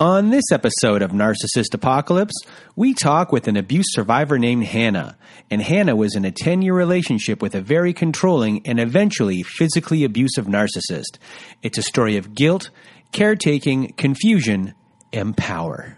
On this episode of Narcissist Apocalypse, we talk with an abuse survivor named Hanna. And Hanna was in a 10 year relationship with a very controlling and eventually physically abusive narcissist. It's a story of guilt, caretaking, confusion, and power.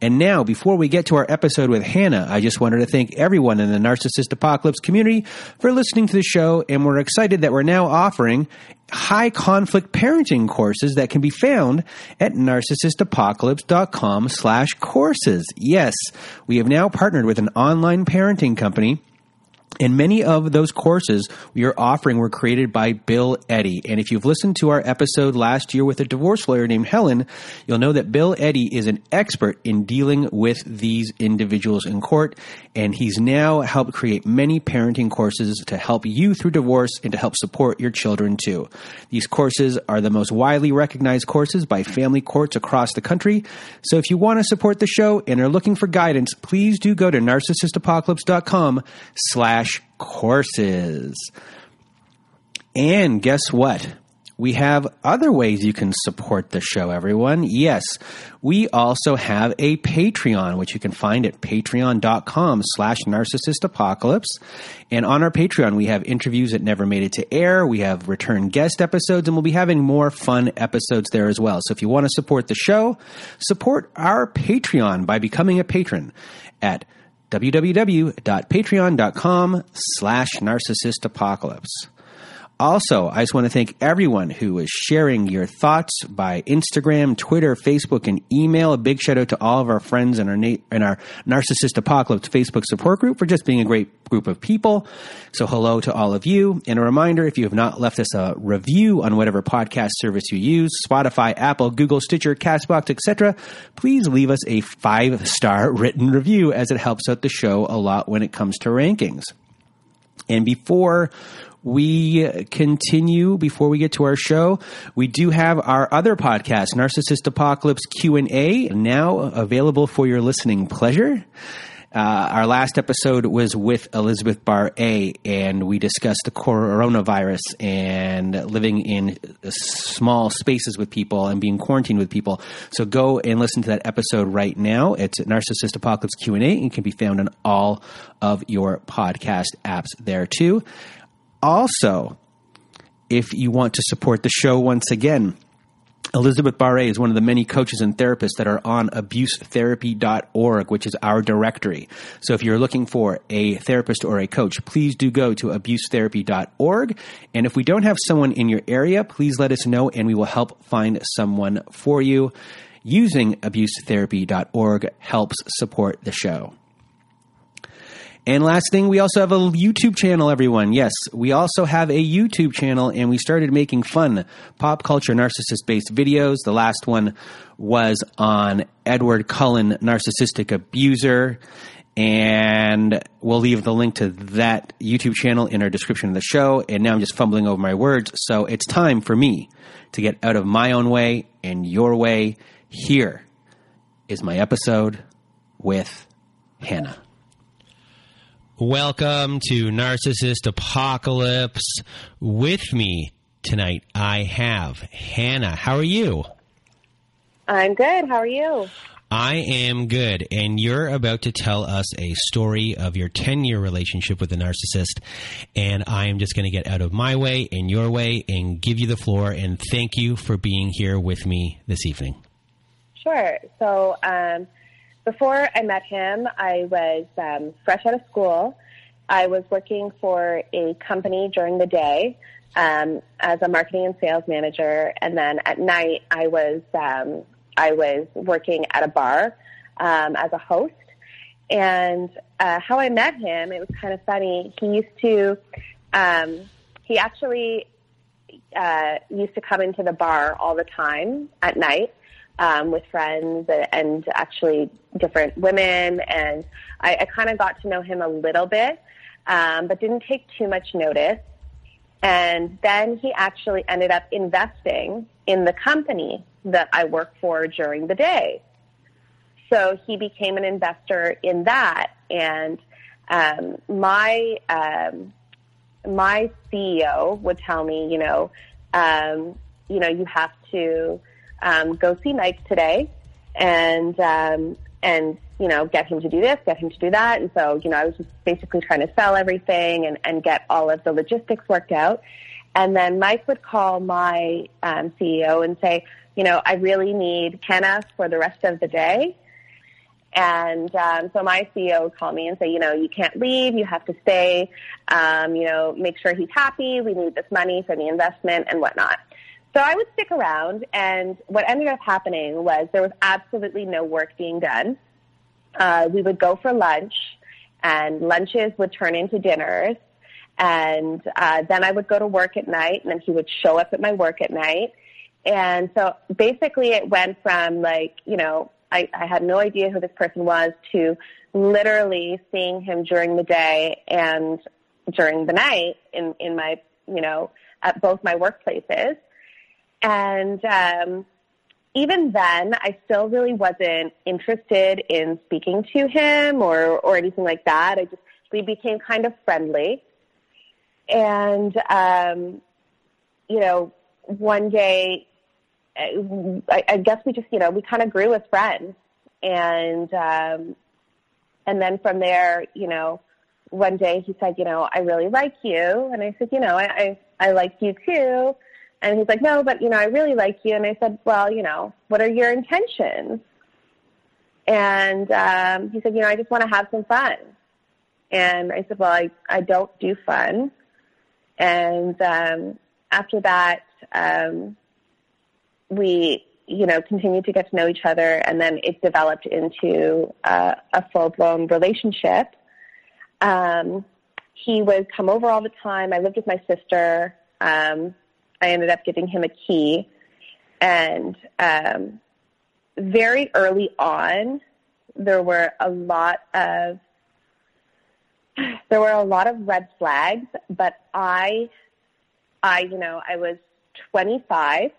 And now, before we get to our episode with Hanna, I just wanted to thank everyone in the Narcissist Apocalypse community for listening to the show. And we're excited that we're now offering high conflict parenting courses that can be found at narcissistapocalypse.com slash courses. Yes, we have now partnered with an online parenting company and many of those courses we are offering were created by Bill Eddy. And if you've listened to our episode last year with a divorce lawyer named Helen, you'll know that Bill Eddy is an expert in dealing with these individuals in court. And he's now helped create many parenting courses to help you through divorce and to help support your children too. These courses are the most widely recognized courses by family courts across the country. So if you want to support the show and are looking for guidance, please do go to narcissistapocalypse.com slash courses. And guess what? We have other ways you can support the show, everyone. Yes, we also have a Patreon, which you can find at patreon.com slash narcissistapocalypse. And on our Patreon, we have interviews that never made it to air. We have return guest episodes, and we'll be having more fun episodes there as well. So if you want to support the show, support our Patreon by becoming a patron at www.patreon.com slash narcissistapocalypse. Also, I just want to thank everyone who is sharing your thoughts by Instagram, Twitter, Facebook, and email. A big shout out to all of our friends in our na- in our Narcissist Apocalypse Facebook support group for just being a great group of people. So, hello to all of you. And a reminder: if you have not left us a review on whatever podcast service you use, Spotify, Apple, Google, Stitcher, Castbox, etc., please leave us a five star written review, as it helps out the show a lot when it comes to rankings. And before we continue before we get to our show we do have our other podcast narcissist apocalypse q&a now available for your listening pleasure uh, our last episode was with Elizabeth Barre, and we discussed the coronavirus and living in small spaces with people and being quarantined with people. So go and listen to that episode right now. It's Narcissist Apocalypse Q and A, and can be found on all of your podcast apps there too. Also, if you want to support the show once again, Elizabeth Barre is one of the many coaches and therapists that are on abusetherapy.org, which is our directory. So if you're looking for a therapist or a coach, please do go to abusetherapy.org. And if we don't have someone in your area, please let us know and we will help find someone for you. Using abusetherapy.org helps support the show. And last thing, we also have a YouTube channel, everyone. Yes, we also have a YouTube channel, and we started making fun pop culture narcissist based videos. The last one was on Edward Cullen, narcissistic abuser. And we'll leave the link to that YouTube channel in our description of the show. And now I'm just fumbling over my words. So it's time for me to get out of my own way and your way. Here is my episode with Hanna. Welcome to Narcissist Apocalypse. With me tonight, I have Hanna. How are you? I'm good. How are you? I am good. And you're about to tell us a story of your 10 year relationship with a narcissist. And I am just going to get out of my way and your way and give you the floor. And thank you for being here with me this evening. Sure. So, um, before I met him, I was um, fresh out of school. I was working for a company during the day um, as a marketing and sales manager, and then at night I was um, I was working at a bar um, as a host. And uh, how I met him, it was kind of funny. He used to, um, he actually uh, used to come into the bar all the time at night um, with friends and actually different women. And I, I kind of got to know him a little bit, um, but didn't take too much notice. And then he actually ended up investing in the company that I work for during the day. So he became an investor in that. And um, my um, my CEO would tell me, you know, um, you know, you have to um, go see Mike today, and um, and you know, get him to do this, get him to do that. And so, you know, I was just basically trying to sell everything and, and get all of the logistics worked out. And then Mike would call my um, CEO and say, you know, I really need Hanna for the rest of the day. And um, so my CEO would call me and say, you know, you can't leave, you have to stay, um, you know, make sure he's happy, we need this money for the investment and whatnot. So I would stick around, and what ended up happening was there was absolutely no work being done. Uh, we would go for lunch, and lunches would turn into dinners, and uh, then I would go to work at night, and then he would show up at my work at night. And so basically, it went from like, you know, I, I had no idea who this person was to literally seeing him during the day and during the night in, in my, you know, at both my workplaces. And um, even then, I still really wasn't interested in speaking to him or, or anything like that. I just, we became kind of friendly. And, um, you know, one day, I, I guess we just, you know, we kind of grew as friends. And, um, and then from there, you know, one day he said, you know, I really like you. And I said, you know, I, I, I like you too. And he's like, no, but you know, I really like you. And I said, well, you know, what are your intentions? And um, he said, you know, I just want to have some fun. And I said, well, I, I don't do fun. And um, after that, um, we, you know, continued to get to know each other, and then it developed into uh, a full-blown relationship. Um, he would come over all the time. I lived with my sister. Um, I ended up giving him a key. And um, very early on, there were a lot of there were a lot of red flags, but I, I, you know, I was 25.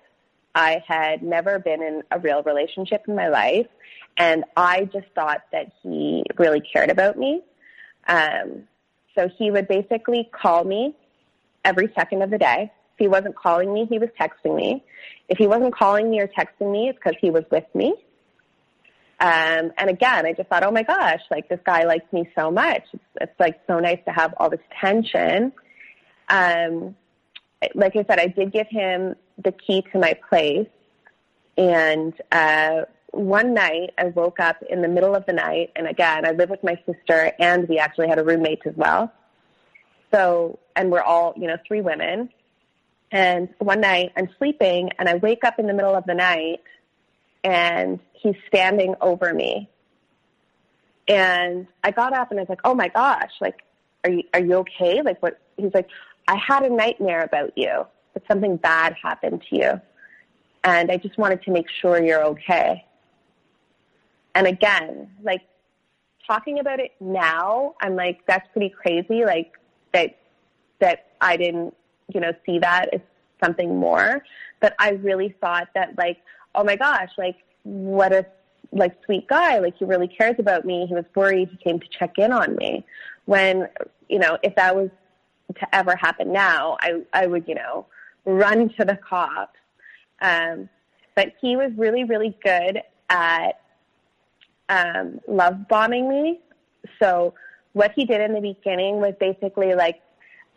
I had never been in a real relationship in my life, and I just thought that he really cared about me. Um, so he would basically call me every second of the day he wasn't calling me, he was texting me. If he wasn't calling me or texting me, it's because he was with me. Um, and again, I just thought, oh my gosh, like this guy likes me so much. It's, it's like so nice to have all this attention. Um, like I said, I did give him the key to my place. And uh, one night, I woke up in the middle of the night. And again, I live with my sister, and we actually had a roommate as well. So, and we're all, you know, three women. And one night I'm sleeping and I wake up in the middle of the night and he's standing over me. And I got up and I was like, oh my gosh, like, are you, are you okay? Like what, he's like, I had a nightmare about you, that something bad happened to you. And I just wanted to make sure you're okay. And again, like talking about it now, I'm like, that's pretty crazy. Like that, that I didn't you know, see that as something more. But I really thought that like, oh my gosh, like what a like sweet guy. Like he really cares about me. He was worried. He came to check in on me. When you know, if that was to ever happen now, I I would you know run to the cops. Um, but he was really really good at um, love bombing me. So what he did in the beginning was basically like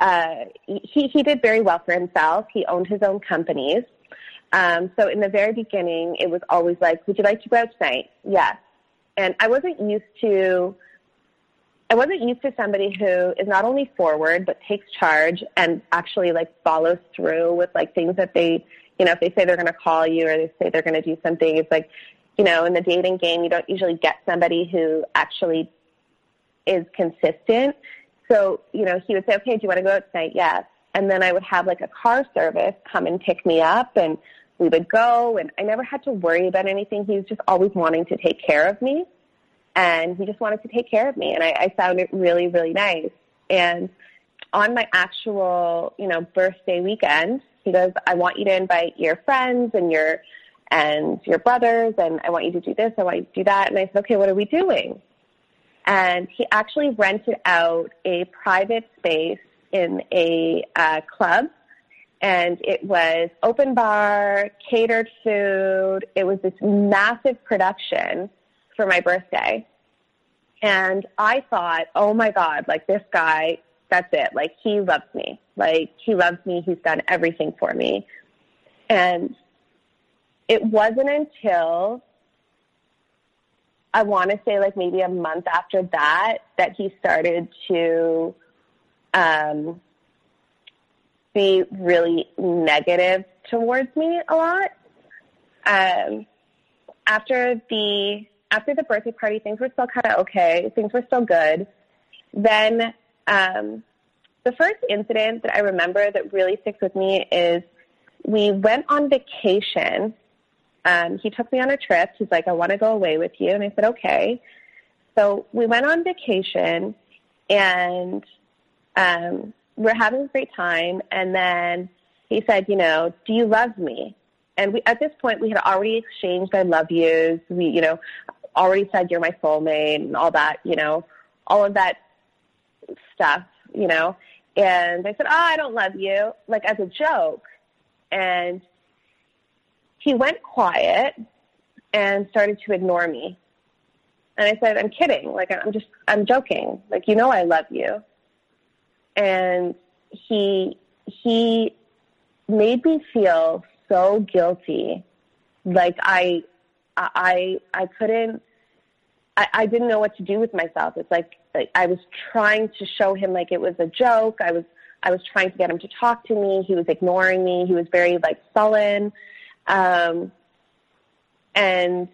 uh, he he did very well for himself. He owned his own companies. Um, so in the very beginning, it was always like, "Would you like to go out tonight?" Yes. And I wasn't used to. I wasn't used to somebody who is not only forward but takes charge and actually like follows through with like things that they, you know, if they say they're going to call you or they say they're going to do something, it's like, you know, in the dating game, you don't usually get somebody who actually is consistent. So, you know, he would say, okay, do you want to go out tonight? Yes. And then I would have like a car service come and pick me up and we would go and I never had to worry about anything. He was just always wanting to take care of me and he just wanted to take care of me. And I, I found it really, really nice. And on my actual, you know, birthday weekend, he goes, I want you to invite your friends and your, and your brothers and I want you to do this. I want you to do that. And I said, okay, what are we doing? And he actually rented out a private space in a uh, club and it was open bar, catered food. It was this massive production for my birthday. And I thought, oh my God, like this guy, that's it. Like he loves me. Like he loves me. He's done everything for me. And it wasn't until I want to say like maybe a month after that that he started to um, be really negative towards me a lot. Um, after the after the birthday party, things were still kind of okay. Things were still good. Then um, the first incident that I remember that really sticks with me is we went on vacation um, he took me on a trip. He's like, I want to go away with you. And I said, okay. So we went on vacation and um, we're having a great time. And then he said, you know, do you love me? And we, at this point, we had already exchanged I love yous. We, you know, already said you're my soulmate and all that, you know, all of that stuff, you know. And I said, oh, I don't love you, like as a joke. And he went quiet and started to ignore me. And I said, I'm kidding. Like, I'm just, I'm joking. Like, you know, I love you. And he, he made me feel so guilty. Like I, I, I couldn't, I, I didn't know what to do with myself. It's like, like I was trying to show him like it was a joke. I was, I was trying to get him to talk to me. He was ignoring me. He was very like sullen. Um, and,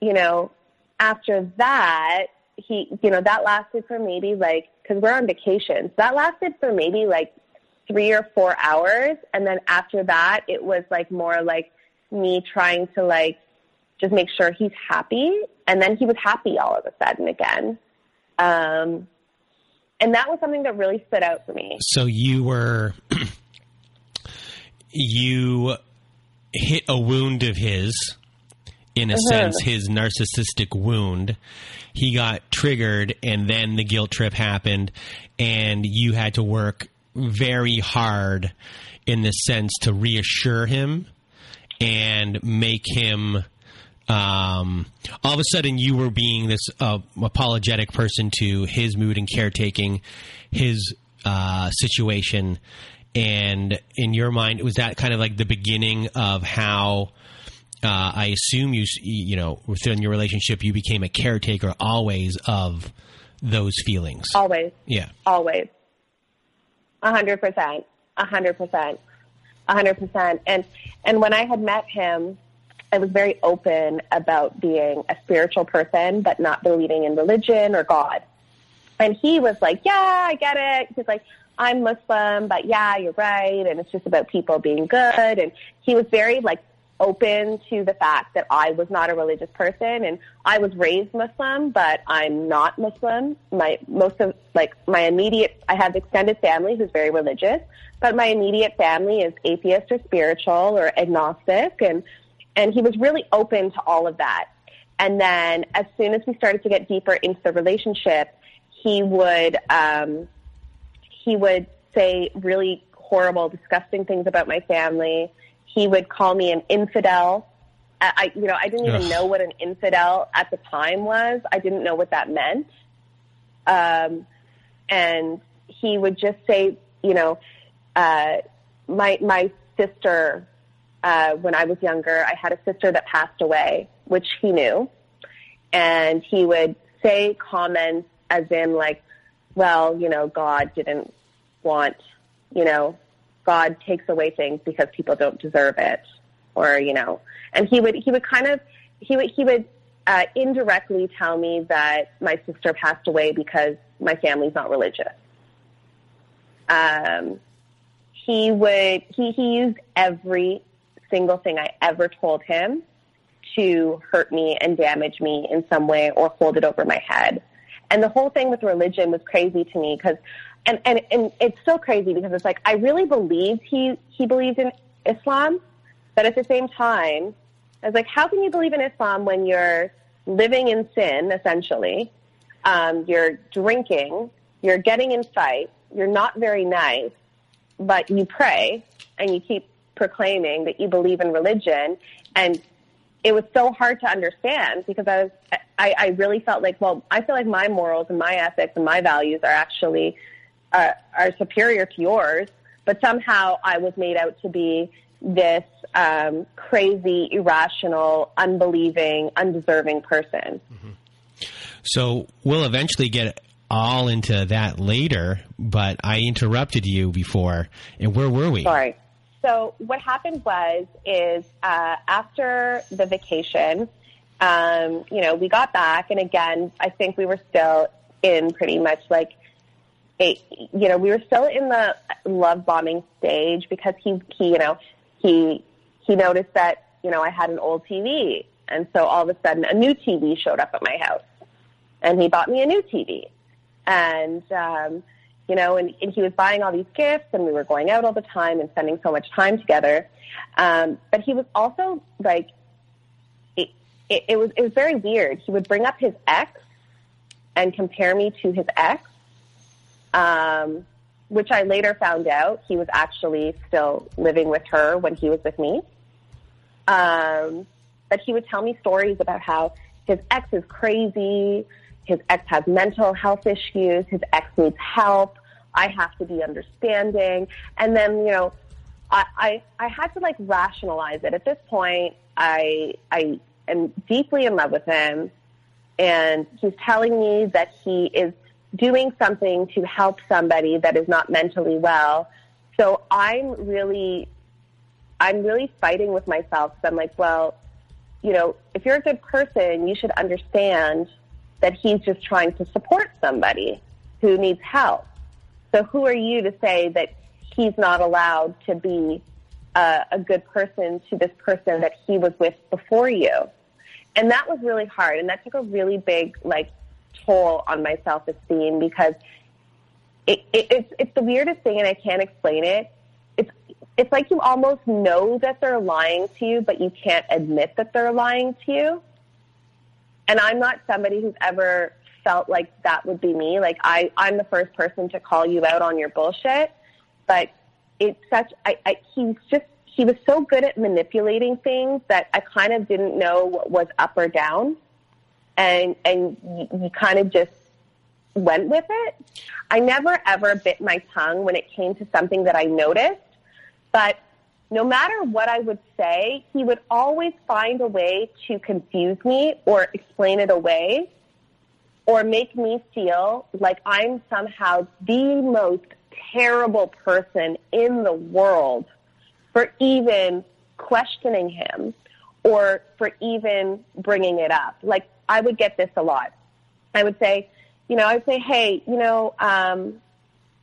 you know, after that, he, you know, that lasted for maybe like, cause we're on vacation. So that lasted for maybe like three or four hours. And then after that, it was like more like me trying to like just make sure he's happy. And then he was happy all of a sudden again. Um, and that was something that really stood out for me. So you were, you hit a wound of his, in a uh-huh. sense, his narcissistic wound. He got triggered, and then the guilt trip happened, and you had to work very hard in the sense to reassure him and make him. Um, all of a sudden, you were being this uh, apologetic person to his mood and caretaking his uh, situation and in your mind, was that kind of like the beginning of how? Uh, I assume you, you know, within your relationship, you became a caretaker always of those feelings. Always. Yeah. Always. A hundred percent. A hundred percent. A hundred percent. And and when I had met him, I was very open about being a spiritual person, but not believing in religion or God. And he was like, "Yeah, I get it." He's like, I'm Muslim, but yeah, you're right. And it's just about people being good. And he was very like open to the fact that I was not a religious person and I was raised Muslim, but I'm not Muslim. My, most of, like, my immediate, I have extended family who's very religious, but my immediate family is atheist or spiritual or agnostic. And, and he was really open to all of that. And then as soon as we started to get deeper into the relationship, he would um, he would say really horrible, disgusting things about my family. He would call me an infidel. I, you know, I didn't even Ugh. know what an infidel at the time was. I didn't know what that meant. Um, and he would just say, you know, uh, my my sister, uh, when I was younger, I had a sister that passed away, which he knew, and he would say comments as in like, well, you know, God didn't want, you know, God takes away things because people don't deserve it, or you know, and he would he would kind of he would he would uh, indirectly tell me that my sister passed away because my family's not religious. Um, he would he he used every single thing I ever told him to hurt me and damage me in some way or hold it over my head. And the whole thing with religion was crazy to me because, and, and, and it's so crazy because it's like, I really believed he, he believed in Islam, but at the same time, I was like, how can you believe in Islam when you're living in sin, essentially? Um, you're drinking, you're getting in fights, you're not very nice, but you pray and you keep proclaiming that you believe in religion. And it was so hard to understand because I was, I, I really felt like, well, I feel like my morals and my ethics and my values are actually uh, are superior to yours, but somehow I was made out to be this um, crazy, irrational, unbelieving, undeserving person. So we'll eventually get all into that later, but I interrupted you before. And where were we? Sorry. So what happened was is uh, after the vacation, um, you know, we got back, and again, I think we were still in pretty much like a, you know, we were still in the love bombing stage because he, he, you know, he he noticed that you know I had an old TV, and so all of a sudden a new TV showed up at my house, and he bought me a new TV, and um, you know, and, and he was buying all these gifts, and we were going out all the time and spending so much time together. Um, but he was also like, it, it, was it was very weird. He would bring up his ex and compare me to his ex, um, which I later found out he was actually still living with her when he was with me. Um, but he would tell me stories about how his ex is crazy, his ex has mental health issues, his ex needs help, I have to be understanding. And then, you know, I, I, I had to like rationalize it. At this point, I, I am deeply in love with him and he's telling me that he is doing something to help somebody that is not mentally well. So I'm really, I'm really fighting with myself. So I'm like, well, you know, if you're a good person, you should understand that he's just trying to support somebody who needs help. So who are you to say that he's not allowed to be uh, a good person to this person that he was with before you? And that was really hard, and that took a really big like toll on my self esteem because it, it, it's it's the weirdest thing, and I can't explain it. It's it's like you almost know that they're lying to you, but you can't admit that they're lying to you. And I'm not somebody who's ever felt like that would be me. Like I, I'm the first person to call you out on your bullshit, but it's such. I, I he's just he was so good at manipulating things that I kind of didn't know what was up or down, and and you, kind of just went with it. I never ever bit my tongue when it came to something that I noticed, but no matter what I would say, he would always find a way to confuse me or explain it away or make me feel like I'm somehow the most terrible person in the world for even questioning him or for even bringing it up. Like I would get this a lot. I would say, you know, I would say, hey, you know, um,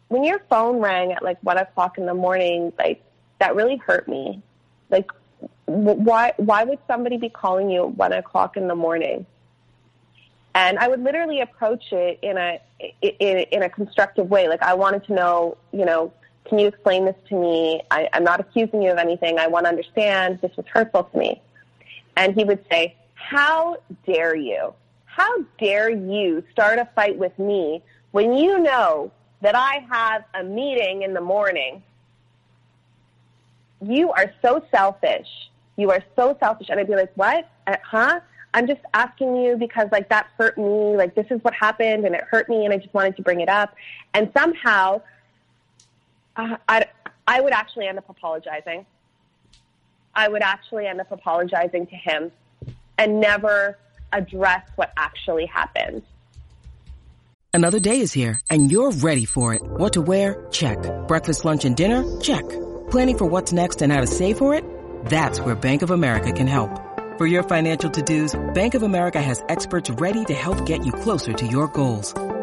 when your phone rang at like one o'clock in the morning, like that really hurt me. Like, why why would somebody be calling you at one o'clock in the morning? And I would literally approach it in a in, in a constructive way. Like I wanted to know, you know, can you explain this to me? I, I'm not accusing you of anything. I want to understand. This was hurtful to me. And he would say, how dare you? How dare you start a fight with me when you know that I have a meeting in the morning? You are so selfish. You are so selfish. And I'd be like, what? Uh, huh? I'm just asking you because like that hurt me. Like this is what happened and it hurt me and I just wanted to bring it up. And somehow uh, I, I would actually end up apologizing. I would actually end up apologizing to him and never address what actually happened. Another day is here and you're ready for it. What to wear? Check. Breakfast, lunch, and dinner? Check. Planning for what's next and how to save for it? That's where Bank of America can help. For your financial to-dos, Bank of America has experts ready to help get you closer to your goals.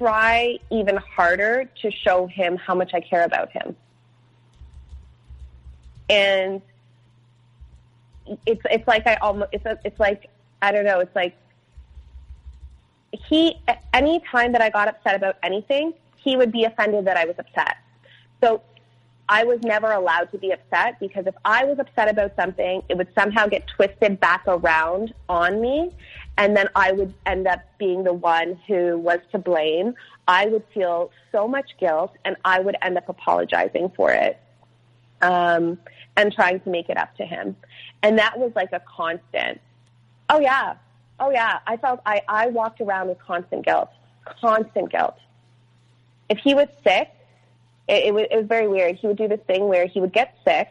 try even harder to show him how much I care about him. And it's it's like I almost it's a, it's like I don't know, it's like he any time that I got upset about anything, he would be offended that I was upset. So I was never allowed to be upset because if I was upset about something, it would somehow get twisted back around on me. And then I would end up being the one who was to blame. I would feel so much guilt and I would end up apologizing for it um, and trying to make it up to him. And that was like a constant. Oh, yeah. Oh, yeah. I felt I, I walked around with constant guilt, constant guilt. If he was sick, it, it, was, it was very weird. He would do this thing where he would get sick,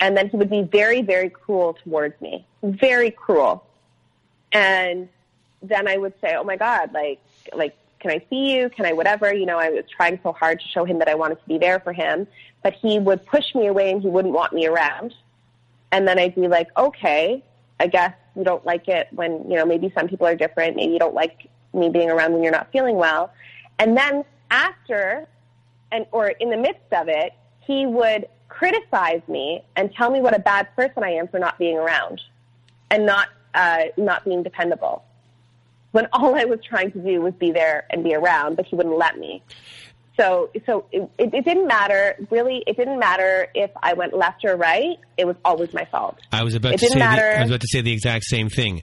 and then he would be very, very cruel towards me, very cruel. And then I would say, "Oh my God, like, like, can I see you? Can I whatever?" You know, I was trying so hard to show him that I wanted to be there for him, but he would push me away and he wouldn't want me around. And then I'd be like, "Okay, I guess you don't like it when you know maybe some people are different. Maybe you don't like me being around when you're not feeling well." And then after and or in the midst of it, he would criticize me and tell me what a bad person I am for not being around and not uh, not being dependable. When all I was trying to do was be there and be around, but he wouldn't let me. So, so it, it, it, didn't matter. Really, it didn't matter if I went left or right. It was always my fault. I was about it to say. The, I was about to say the exact same thing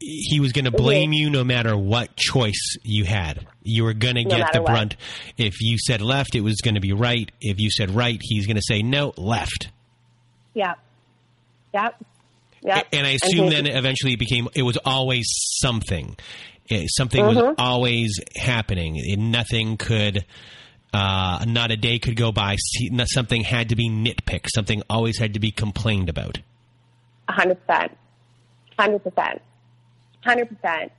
he was going to blame you no matter what choice you had. You were going to no get the brunt. What. If you said left, it was going to be right. If you said right, he's going to say no, left. Yeah. Yep. Yep. And I assume then eventually it became, it was always something. Eh, something mm-hmm. was always happening. Nothing could, uh, not a day could go by. Something had to be nitpicked. Something always had to be complained about. 100%. 100%. 100%.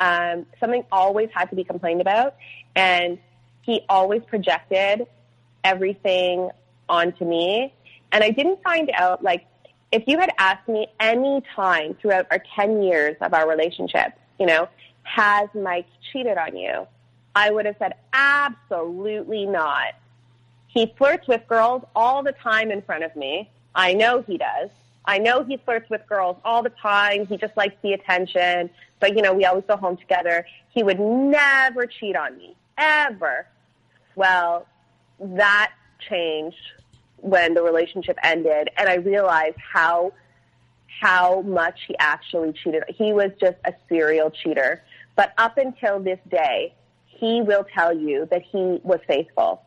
Um, something always had to be complained about. And he always projected everything onto me. And I didn't find out, like, if you had asked me any time throughout our 10 years of our relationship, you know, has Mike cheated on you? I would have said, absolutely not. He flirts with girls all the time in front of me. I know he does. I know he flirts with girls all the time. He just likes the attention. But, you know, we always go home together. He would never cheat on me, ever. Well, that changed when the relationship ended. And I realized how, how much he actually cheated. He was just a serial cheater. But up until this day, he will tell you that he was faithful.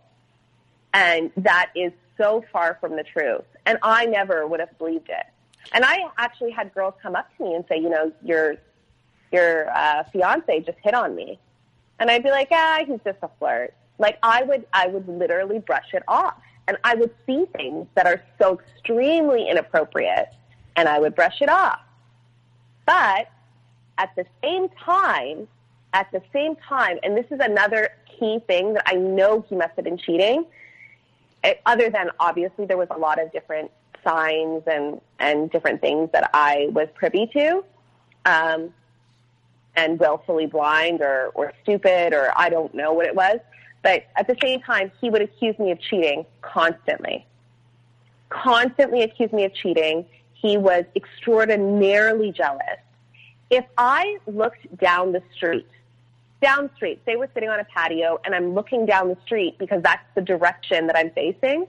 And that is so far from the truth. And I never would have believed it. And I actually had girls come up to me and say, you know, your your uh, fiance just hit on me, and I'd be like, ah, he's just a flirt. Like I would, I would literally brush it off, and I would see things that are so extremely inappropriate, and I would brush it off. But at the same time, at the same time, and this is another key thing that I know he must have been cheating other than obviously there was a lot of different signs and, and different things that I was privy to. Um, and willfully blind or, or stupid or I don't know what it was. But at the same time, he would accuse me of cheating constantly. Constantly accuse me of cheating. He was extraordinarily jealous. If I looked down the street, down street, say we're sitting on a patio and I'm looking down the street because that's the direction that I'm facing,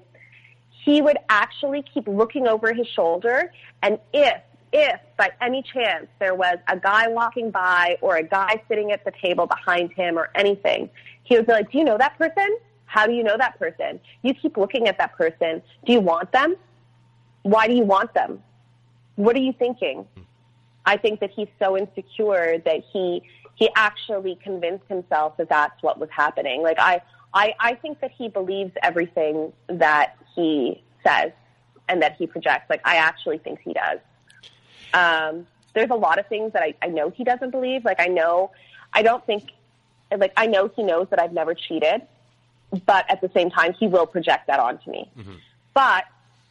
he would actually keep looking over his shoulder and if if by any chance there was a guy walking by or a guy sitting at the table behind him or anything, he would be like, Do you know that person? How do you know that person? You keep looking at that person. Do you want them? Why do you want them? What are you thinking? I think that he's so insecure that he he actually convinced himself that that's what was happening. Like I I, I think that he believes everything that he says and that he projects. Like I actually think he does. Um, there's a lot of things that I, I know he doesn't believe. Like I know, I don't think, like I know he knows that I've never cheated, but at the same time, he will project that onto me. Mm-hmm. But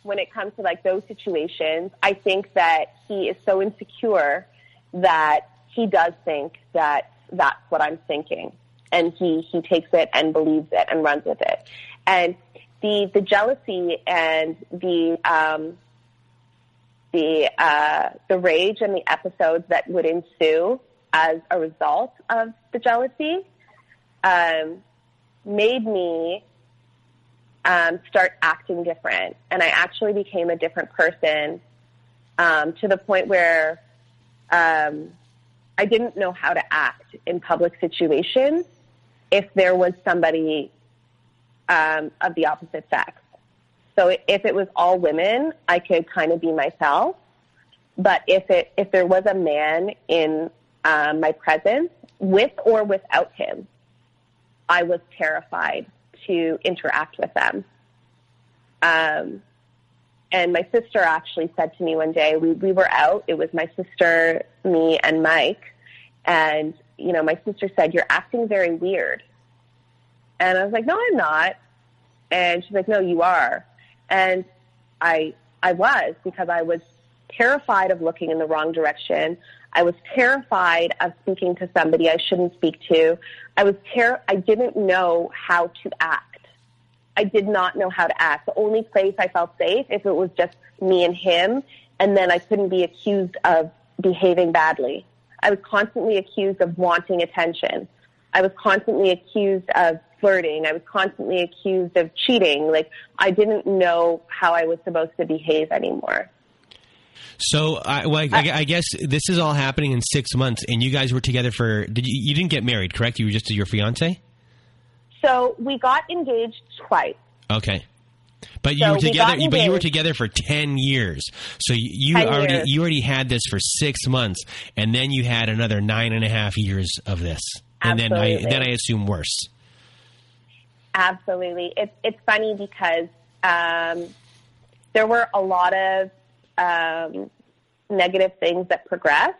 when it comes to like those situations, I think that he is so insecure that he does think that that's what I'm thinking, and he he takes it and believes it and runs with it, and the the jealousy and the um, the uh, the rage and the episodes that would ensue as a result of the jealousy um, made me um, start acting different, and I actually became a different person um, to the point where um, I didn't know how to act in public situations if there was somebody um, of the opposite sex. So if it was all women, I could kind of be myself. But if it if there was a man in um, my presence, with or without him, I was terrified to interact with them. Um, and my sister actually said to me one day, we, we were out, it was my sister, me, and Mike. And, you know, my sister said, You're acting very weird. And I was like, No, I'm not. And she's like, No, you are. And I, I was because I was terrified of looking in the wrong direction. I was terrified of speaking to somebody I shouldn't speak to. I was ter- I didn't know how to act. I did not know how to act. The only place I felt safe if it was just me and him, and then I couldn't be accused of behaving badly. I was constantly accused of wanting attention. I was constantly accused of flirting. I was constantly accused of cheating. Like I didn't know how I was supposed to behave anymore. So, I, well, I, I, guess this is all happening in six months, and you guys were together for. Did you? You didn't get married, correct? You were just your fiance. So we got engaged twice. Okay, but you so were together. But you were together for ten years. So you already years. you already had this for six months, and then you had another nine and a half years of this, and Absolutely. then I then I assume worse. Absolutely. It's it's funny because um, there were a lot of um, negative things that progressed,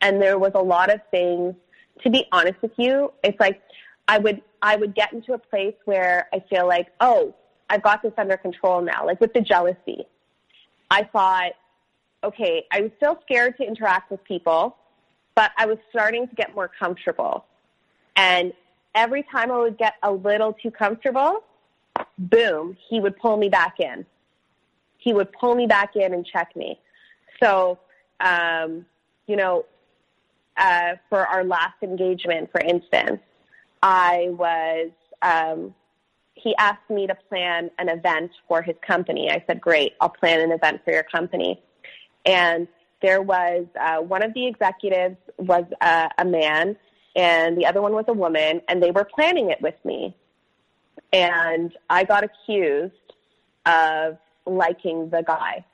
and there was a lot of things. To be honest with you, it's like I would I would get into a place where I feel like, oh, I've got this under control now. Like with the jealousy, I thought, okay, I was still scared to interact with people, but I was starting to get more comfortable. And every time I would get a little too comfortable, boom, he would pull me back in. He would pull me back in and check me. So, um, you know, uh, for our last engagement, for instance, I was, um, he asked me to plan an event for his company. I said, great, I'll plan an event for your company. And there was uh, one of the executives was uh, a man and the other one was a woman, and they were planning it with me. And I got accused of liking the guy.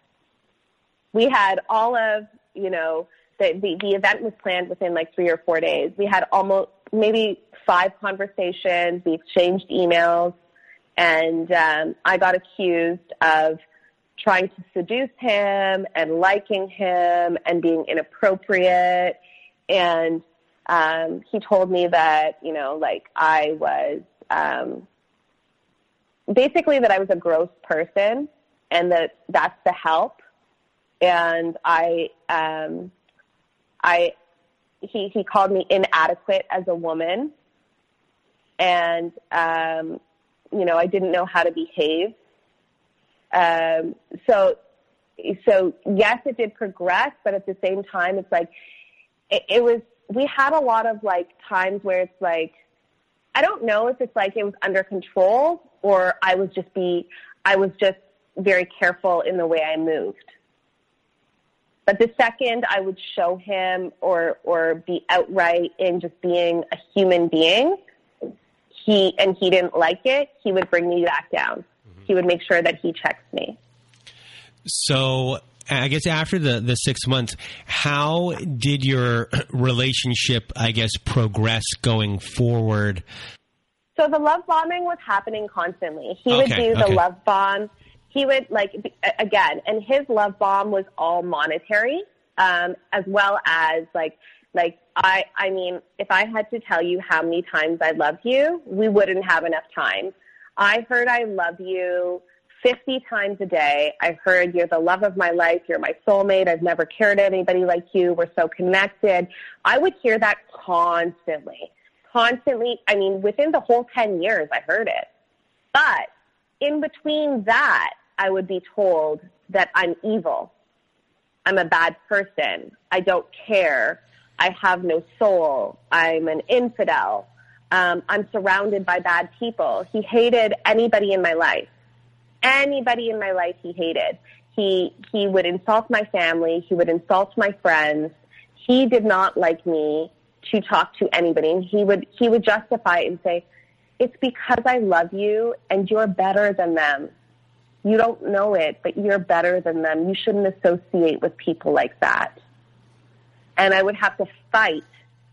We had all of, you know, the, the, the event was planned within like three or four days. We had almost maybe five conversations. We exchanged emails, and um, I got accused of trying to seduce him and liking him and being inappropriate. And um, he told me that, you know, like I was um, basically that I was a gross person and that that's the help. And I, um, I, he he called me inadequate as a woman, and um, you know I didn't know how to behave. Um, so so yes, it did progress, but at the same time, it's like it, it was. We had a lot of like times where it's like I don't know if it's like it was under control or I was just be I was just very careful in the way I moved. But the second I would show him or or be outright in just being a human being, he and he didn't like it, he would bring me back down. Mm-hmm. He would make sure that he checks me. So I guess after the, the six months, how did your relationship, I guess, progress going forward? So the love bombing was happening constantly. He okay, would do the okay. love bomb. He would like again, and his love bomb was all monetary, um, as well as like like I I mean, if I had to tell you how many times I loved you, we wouldn't have enough time. I heard I love you 50 times a day. I heard you're the love of my life. You're my soulmate. I've never cared anybody like you. We're so connected. I would hear that constantly, constantly. I mean, within the whole 10 years, I heard it. But in between that, I would be told that I'm evil. I'm a bad person. I don't care. I have no soul. I'm an infidel. Um, I'm surrounded by bad people. He hated anybody in my life anybody in my life he hated. He he would insult my family. He would insult my friends. He did not like me to talk to anybody. And he would he would justify it and say, "It's because I love you, and you're better than them. You don't know it, but you're better than them. You shouldn't associate with people like that." And I would have to fight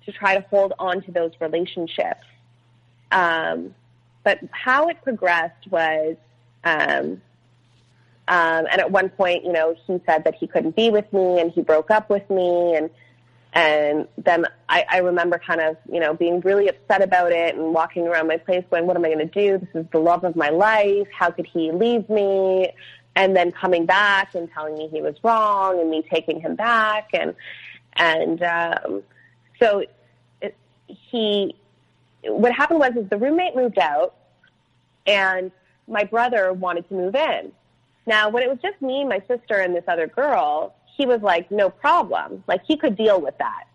to try to hold on to those relationships. Um, but how it progressed was um, um, and at one point, you know, he said that he couldn't be with me and he broke up with me. And, and then I, I remember kind of, you know, being really upset about it and walking around my place going, what am I going to do? This is the love of my life. How could he leave me? And then coming back and telling me he was wrong and me taking him back. And, and, um, so it, he, what happened was is the roommate moved out and my brother wanted to move in. Now, when it was just me, my sister, and this other girl, he was like, no problem. Like he could deal with that.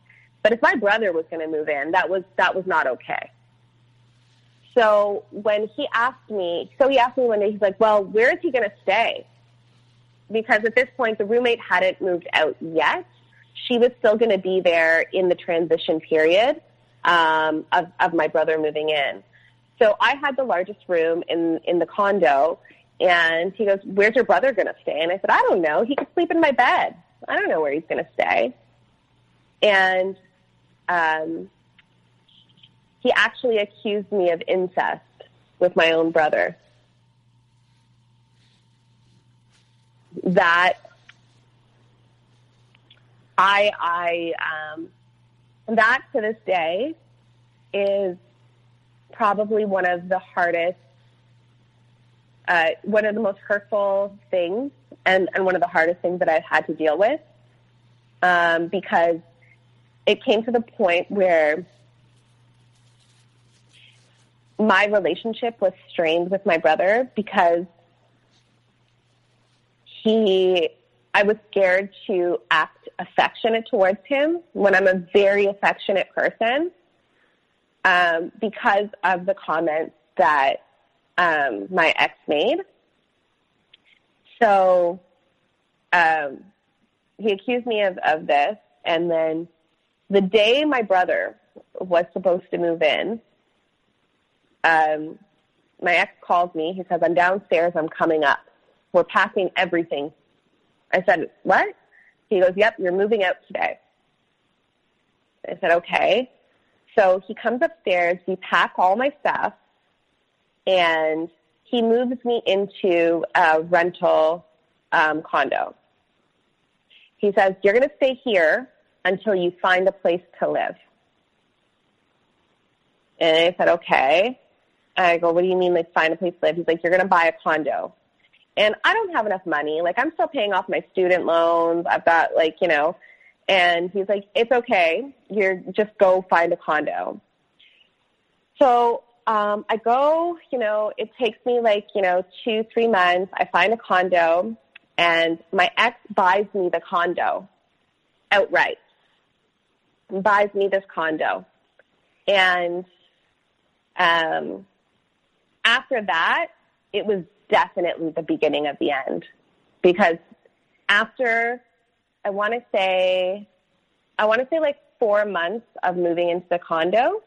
But if my brother was going to move in, that was that was not okay. So when he asked me, so he asked me one day, he's like, well, where is he going to stay? Because at this point, the roommate hadn't moved out yet. She was still going to be there in the transition period um, of, of my brother moving in. So I had the largest room in, in the condo. And he goes, Where's your brother going to stay? And I said, I don't know. He could sleep in my bed. I don't know where he's going to stay. And um, he actually accused me of incest with my own brother. That I, I, um, that to this day is probably one of the hardest, uh, one of the most hurtful things, and, and one of the hardest things that I've had to deal with, um, because it came to the point where my relationship was strained with my brother because he, I was scared to act affectionate towards him when I'm a very affectionate person um, because of the comments that um, my ex made. So um, he accused me of, of this, and then the day my brother was supposed to move in, um, my ex calls me. He says, I'm downstairs. I'm coming up. We're packing everything. I said, What? He goes, Yep, you're moving out today. I said, Okay. So he comes upstairs, we pack all my stuff, and he moves me into a rental um, condo. He says, You're going to stay here until you find a place to live. And I said, Okay. I go, What do you mean, like, find a place to live? He's like, You're going to buy a condo. And I don't have enough money. Like, I'm still paying off my student loans. I've got, like, you know, And he's like, it's okay. You're just go find a condo. So um, I go, you know, it takes me like, you know, two, three months. I find a condo and my ex buys me the condo outright. Buys me this condo. And um, after that, it was definitely the beginning of the end because after I want to say, I want to say like four months of moving into the condo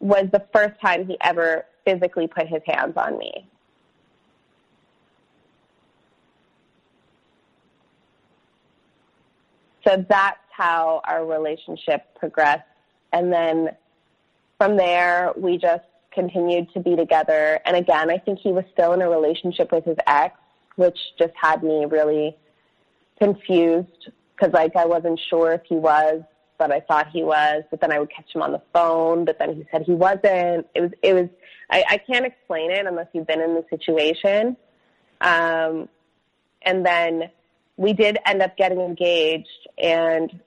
was the first time he ever physically put his hands on me. So that's how our relationship progressed. And then from there, we just continued to be together. And again, I think he was still in a relationship with his ex, which just had me really confused because like I wasn't sure if he was, but I thought he was. But then I would catch him on the phone, but then he said he wasn't. It was it was I, I can't explain it unless you've been in the situation. Um, and then we did end up getting engaged, and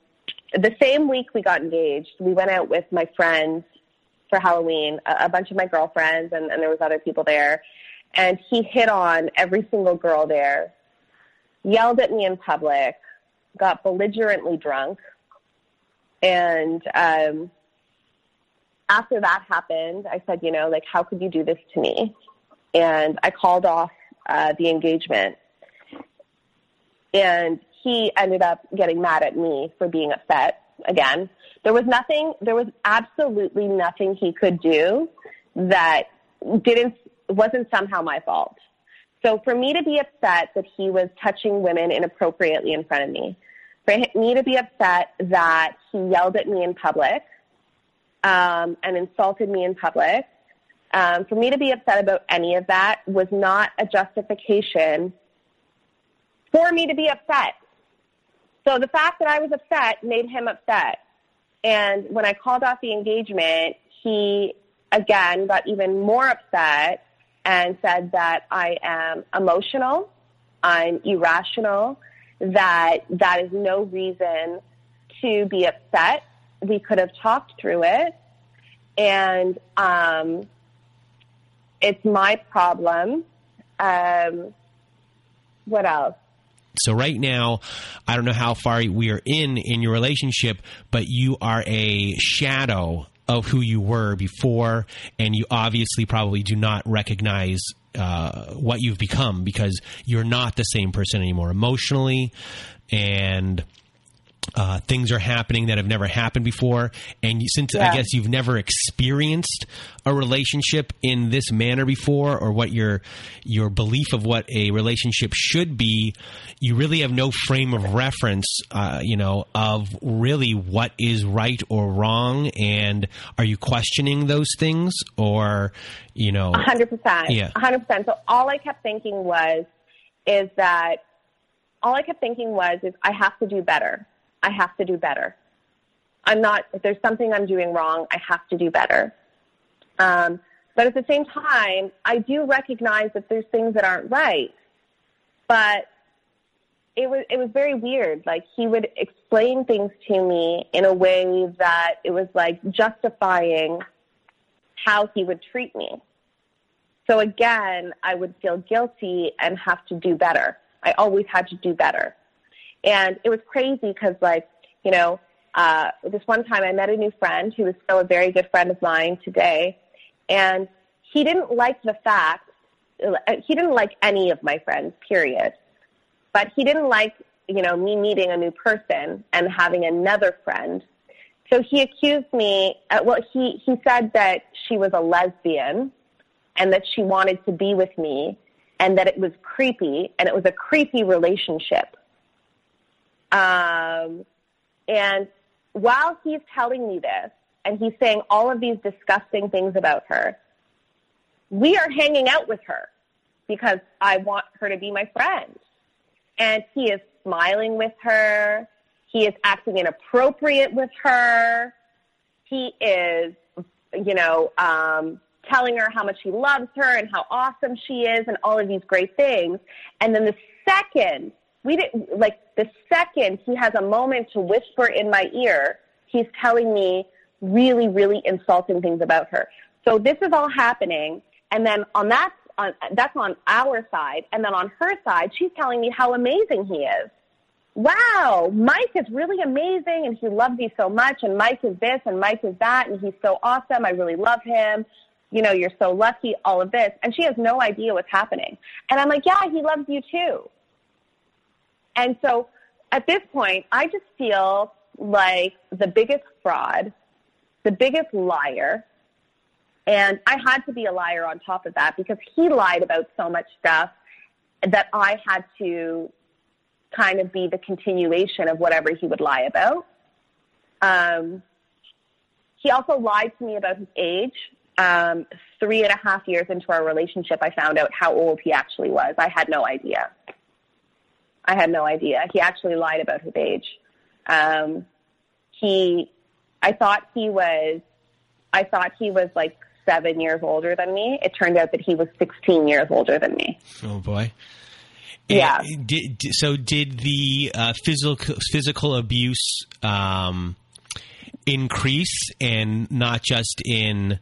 the same week we got engaged, we went out with my friends for Halloween, a, bunch of my girlfriends, and, and there was other people there. And he hit on every single girl there, yelled at me in public, got belligerently drunk, and um, after that happened, I said, you know, like, how could you do this to me? And I called off uh, the engagement. And he ended up getting mad at me for being upset again. There was nothing, there was absolutely nothing he could do that didn't, wasn't somehow my fault. So for me to be upset that he was touching women inappropriately in front of me, for me to be upset that he yelled at me in public um, and insulted me in public, um, for me to be upset about any of that was not a justification for me to be upset. So the fact that I was upset made him upset. And when I called off the engagement, he again got even more upset and said that I am emotional, I'm irrational, that that is no reason to be upset. We could have talked through it, and um, it's my problem. Um, what else? So right now, I don't know how far we are in in your relationship, but you are a shadow of who you were before, and you obviously probably do not recognize uh, what you've become because you're not the same person anymore emotionally and uh, things are happening that have never happened before. And you, since yeah. I guess you've never experienced a relationship in this manner before, or what your your belief of what a relationship should be, you really have no frame of reference, uh, you know, of really what is right or wrong. And are you questioning those things, or you know, hundred percent, yeah, hundred percent. So all I kept thinking was, is that all I kept thinking was, is I have to do better. I have to do better. I'm not, if there's something I'm doing wrong, I have to do better. Um, but at the same time, I do recognize that there's things that aren't right. But it was it was very weird. Like he would explain things to me in a way that it was like justifying how he would treat me. So again, I would feel guilty and have to do better. I always had to do better. And it was crazy because, like, you know, uh, this one time I met a new friend who is still a very good friend of mine today, and he didn't like the fact, he didn't like any of my friends, period. But he didn't like, you know, me meeting a new person and having another friend. So he accused me, uh, well, he, he said that she was a lesbian and that she wanted to be with me and that it was creepy and it was a creepy relationship. Um, and while he's telling me this, and he's saying all of these disgusting things about her, we are hanging out with her because I want her to be my friend. And he is smiling with her. He is acting inappropriate with her. He is, you know, um, telling her how much he loves her and how awesome she is and all of these great things. And then the second we didn't like the second he has a moment to whisper in my ear, he's telling me really, really insulting things about her. So this is all happening, and then on that, on, that's on our side, and then on her side, she's telling me how amazing he is. Wow, Mike is really amazing, and he loves you so much, and Mike is this, and Mike is that, and he's so awesome. I really love him. You know, you're so lucky. All of this, and she has no idea what's happening. And I'm like, yeah, he loves you too. And so at this point, I just feel like the biggest fraud the biggest liar. And I had to be a liar on top of that because he lied about so much stuff that I had to kind of be the continuation of whatever he would lie about. Um, he also lied to me about his age. Um, three and a half years into our relationship, I found out how old he actually was. I had no idea. I had no idea. He actually lied about his age. Um, he I thought he was, I thought he was like seven years older than me. It turned out that he was 16 years older than me. Oh boy. Yeah. did, so did the uh, physical physical abuse um, increase, and not just in,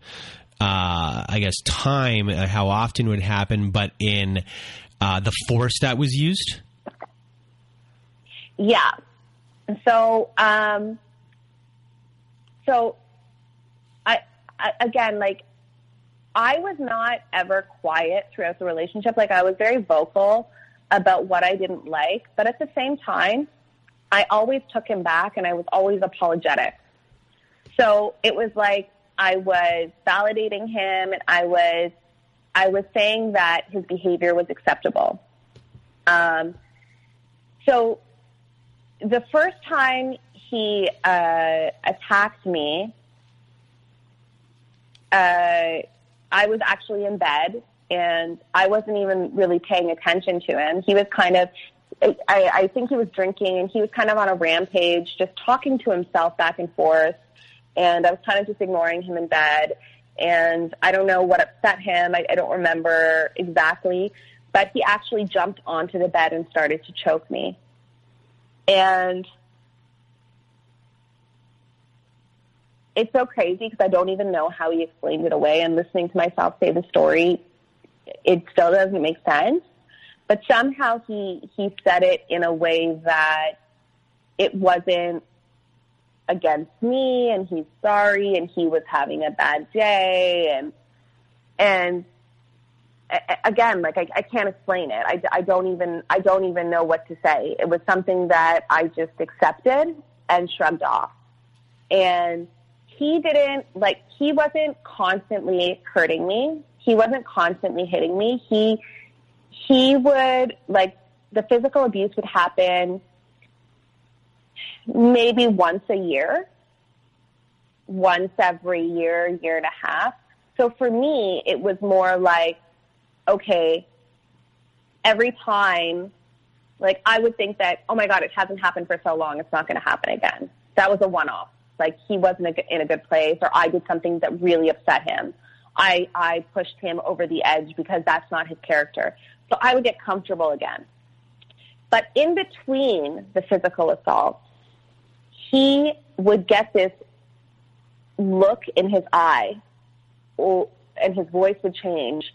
uh, I guess, time, uh, how often would happen, but in uh, the force that was used? Yeah. So um, so I, I again like I was not ever quiet throughout the relationship. Like I was very vocal about what I didn't like, but at the same time, I always took him back and I was always apologetic. So it was like I was validating him and I was I was saying that his behavior was acceptable. Um, so the first time he uh, attacked me, uh, I was actually in bed and I wasn't even really paying attention to him. He was kind of, I, I think he was drinking and he was kind of on a rampage, just talking to himself back and forth. And I was kind of just ignoring him in bed. And I don't know what upset him. I, I don't remember exactly. But he actually jumped onto the bed and started to choke me. And it's so crazy because I don't even know how he explained it away. And listening to myself say the story, it still doesn't make sense. But somehow he he said it in a way that it wasn't against me, and he's sorry, and he was having a bad day, and and again, like I, I can't explain it. I, I don't even I don't even know what to say. It was something that I just accepted and shrugged off, and he didn't like he wasn't constantly hurting me. He wasn't constantly hitting me. He he would like the physical abuse would happen maybe once a year, once every year, year and a half. So for me, it was more like, okay, every time, like I would think that, oh my God, it hasn't happened for so long, it's not going to happen again. That was a one off like he wasn't a, in a good place or I did something that really upset him. I, I pushed him over the edge because that's not his character. So I would get comfortable again. But in between the physical assault, he would get this look in his eye or, and his voice would change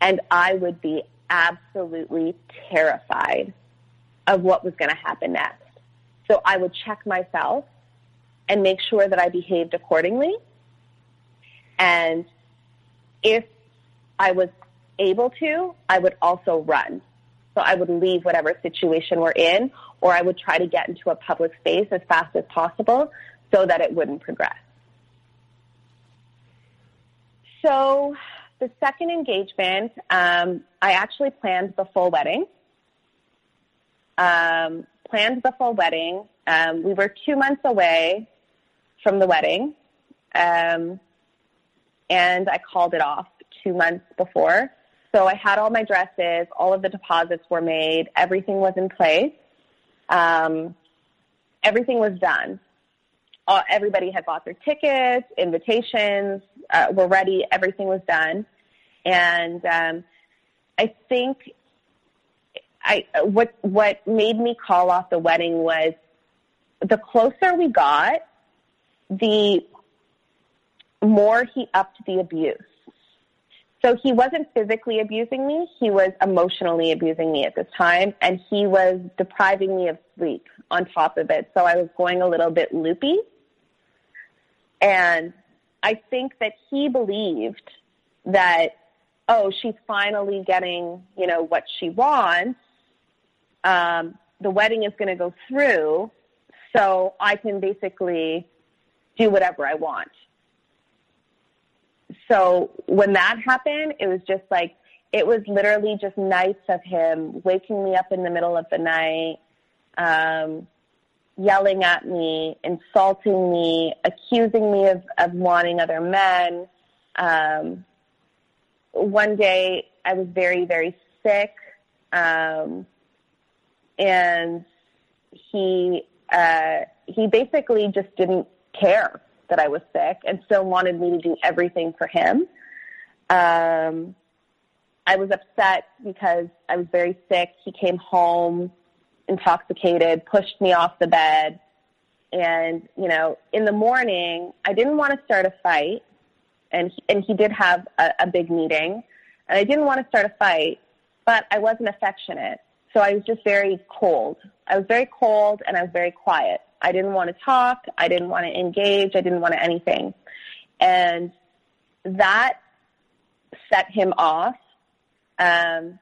and I would be absolutely terrified of what was going to happen next. So I would check myself and make sure that I behaved accordingly. And if I was able to, I would also run. So I would leave whatever situation we're in, or I would try to get into a public space as fast as possible so that it wouldn't progress. So the second engagement, um, I actually planned the full wedding. Um, planned the full wedding. Um, we were two months away from the wedding. Um, and I called it off two months before. So I had all my dresses, all of the deposits were made, everything was in place. Um, everything was done. Uh, everybody had bought their tickets, invitations uh, were ready, everything was done. And um, I think I what what made me call off the wedding was the closer we got, the more he upped the abuse. So he wasn't physically abusing me, he was emotionally abusing me at this time, and he was depriving me of sleep on top of it. So I was going a little bit loopy. And I think that he believed that, oh, she's finally getting, you know, what she wants. Um, the wedding is going to go through, so I can basically do whatever I want. So when that happened, it was just like, it was literally just nights of him waking me up in the middle of the night, um, yelling at me, insulting me, accusing me of, of wanting other men. Um, one day I was very, very sick. Um, and he, uh, he basically just didn't care that I was sick and still wanted me to do everything for him. Um, I was upset because I was very sick. He came home intoxicated, pushed me off the bed. And, you know, in the morning, I didn't want to start a fight. And he, and he did have a, a big meeting. And I didn't want to start a fight, but I wasn't affectionate. So I was just very cold. I was very cold and I was very quiet. I didn't want to talk. I didn't want to engage. I didn't want to anything. And that set him off. Um,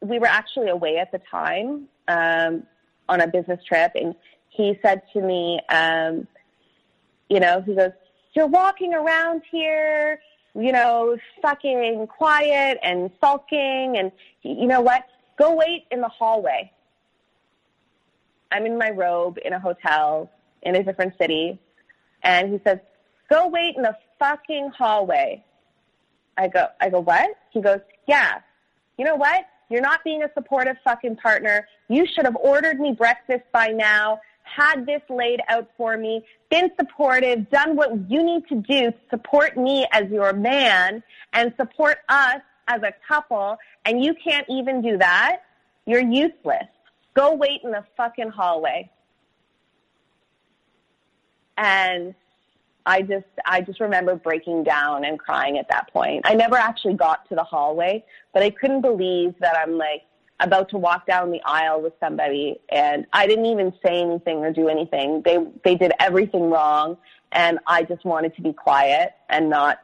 we were actually away at the time um, on a business trip, and he said to me, um, you know, he goes, "You're walking around here, you know, fucking quiet and sulking, and you know what? Go wait in the hallway." I'm in my robe in a hotel in a different city. And he says, go wait in the fucking hallway. I go, I go, what? He goes, yeah. You know what? You're not being a supportive fucking partner. You should have ordered me breakfast by now, had this laid out for me, been supportive, done what you need to do to support me as your man and support us as a couple. And you can't even do that. You're useless. Go wait in the fucking hallway. And I just I just remember breaking down and crying at that point. I never actually got to the hallway, but I couldn't believe that I'm like about to walk down the aisle with somebody and I didn't even say anything or do anything. They they did everything wrong and I just wanted to be quiet and not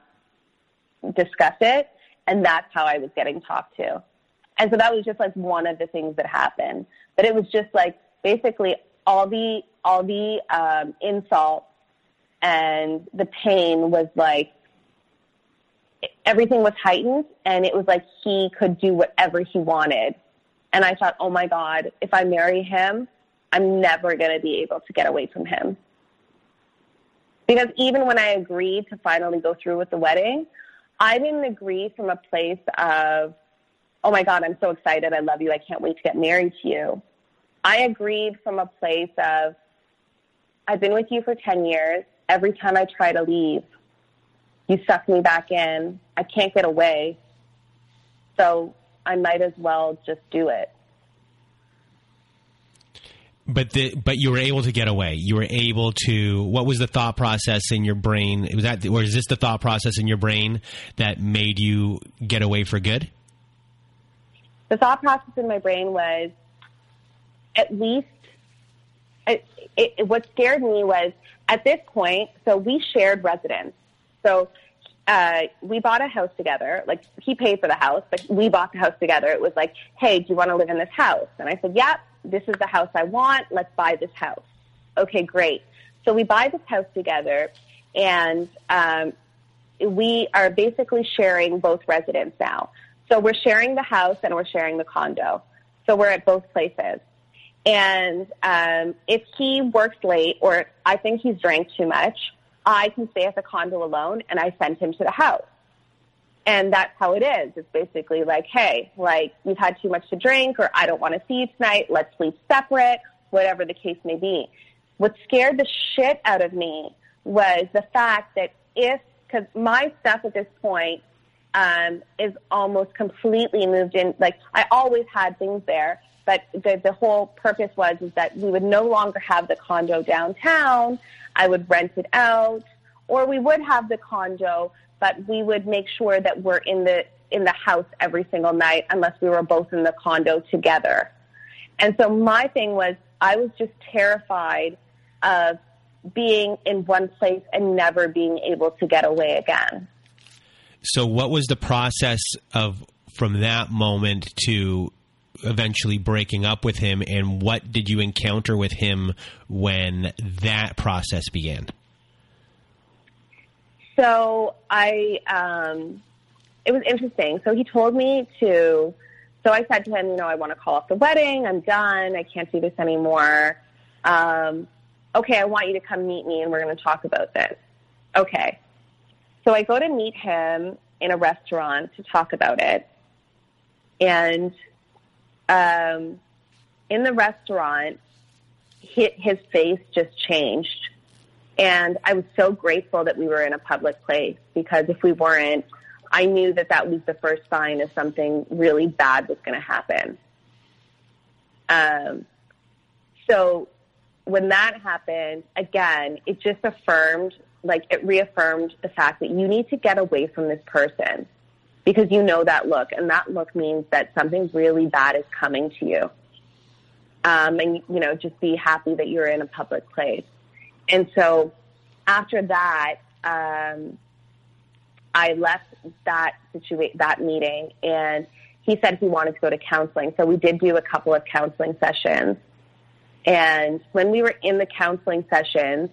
discuss it and that's how I was getting talked to. And so that was just like one of the things that happened. But it was just like basically all the all the um, insult and the pain was like everything was heightened, and it was like he could do whatever he wanted. And I thought, oh my god, if I marry him, I'm never going to be able to get away from him. Because even when I agreed to finally go through with the wedding, I didn't agree from a place of oh my God, I'm so excited. I love you. I can't wait to get married to you. I agreed from a place of, I've been with you for 10 years. Every time I try to leave, you suck me back in. I can't get away. So I might as well just do it. But the but you were able to get away. You were able to. What was the thought process in your brain? Was that or is this the thought process in your brain that made you get away for good? the thought process in my brain was at least it, it, what scared me was at this point, so we shared residence. So uh, we bought a house together. Like he paid for the house, but we bought the house together. It was like, hey, do you want to live in this house? And I said, yep, this is the house I want. Let's buy this house. Okay, great. So we buy this house together, and um, we are basically sharing both residents now. So we're sharing the house and we're sharing the condo. So we're at both places. And um, if he works late or I think he's drank too much, I can stay at the condo alone and I send him to the house. And that's how it is. It's basically like, hey, like you've had too much to drink or I don't want to see you tonight. Let's sleep separate, whatever the case may be. What scared the shit out of me was the fact that if, because my stuff at this point um, is almost completely moved in. Like I always had things there, but the, the whole purpose was is that we would no longer have the condo downtown. I would rent it out, or we would have the condo, but we would make sure that we're in the in the house every single night unless we were both in the condo together. And so my thing was I was just terrified of being in one place and never being able to get away again. So what was the process of from that moment to eventually breaking up with him and what did you encounter with him when that process began? So I um it was interesting. So he told me to, so I said to him, you know, I want to call off the wedding. I'm done. I can't do this anymore. Um, okay, I want you to come meet me and we're going to talk about this. Okay. So I go to meet him in a restaurant to talk about it. And um, in the restaurant, hit his face just changed. And I was so grateful that we were in a public place because if we weren't, I knew that that was the first sign of something really bad was going to happen. Um, so when that happened, again, it just affirmed, like it reaffirmed the fact that you need to get away from this person because you know that look, and that look means that something really bad is coming to you. Um, and you know, just be happy that you're in a public place. And so after that, um, I left that situa- that meeting and he said he wanted to go to counseling. So we did do a couple of counseling sessions. And when we were in the counseling sessions,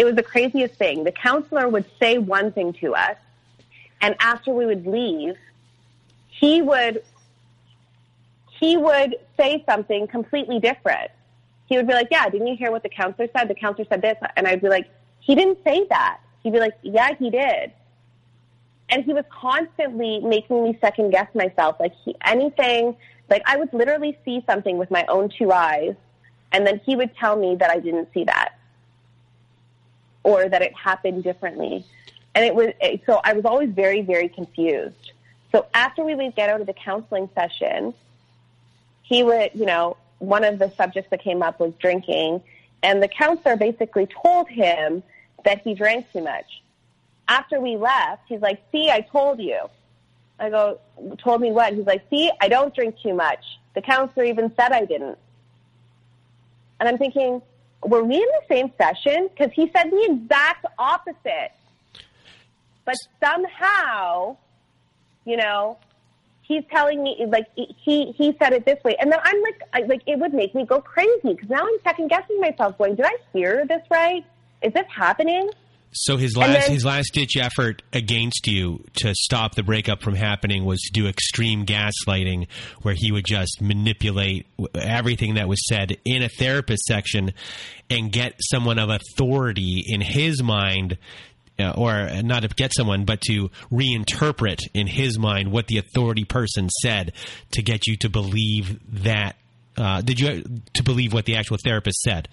it was the craziest thing. The counselor would say one thing to us, and after we would leave, he would he would say something completely different. He would be like, "Yeah, didn't you hear what the counselor said? The counselor said this," and I'd be like, "He didn't say that." He'd be like, "Yeah, he did." and he was constantly making me second guess myself. Like he, anything, like I would literally see something with my own two eyes, and then he would tell me that I didn't see that, or that it happened differently. And it was so I was always very, very confused. So after we would get out of the counseling session, he would, you know, one of the subjects that came up was drinking, and the counselor basically told him that he drank too much after we left, he's like, see, I told you. I go, told me what? He's like, see, I don't drink too much. The counselor even said I didn't. And I'm thinking, were we in the same session? Because he said the exact opposite. But somehow, you know, he's telling me like he he said it this way, and then I'm like, I, like it would make me go crazy because now I'm second guessing myself, going, did I hear this right? Is this happening? So his last then, his last ditch effort against you to stop the breakup from happening was to do extreme gaslighting, where he would just manipulate everything that was said in a therapist section and get someone of authority in his mind. Uh, or not to get someone, but to reinterpret in his mind what the authority person said to get you to believe that. Uh, did you to believe what the actual therapist said?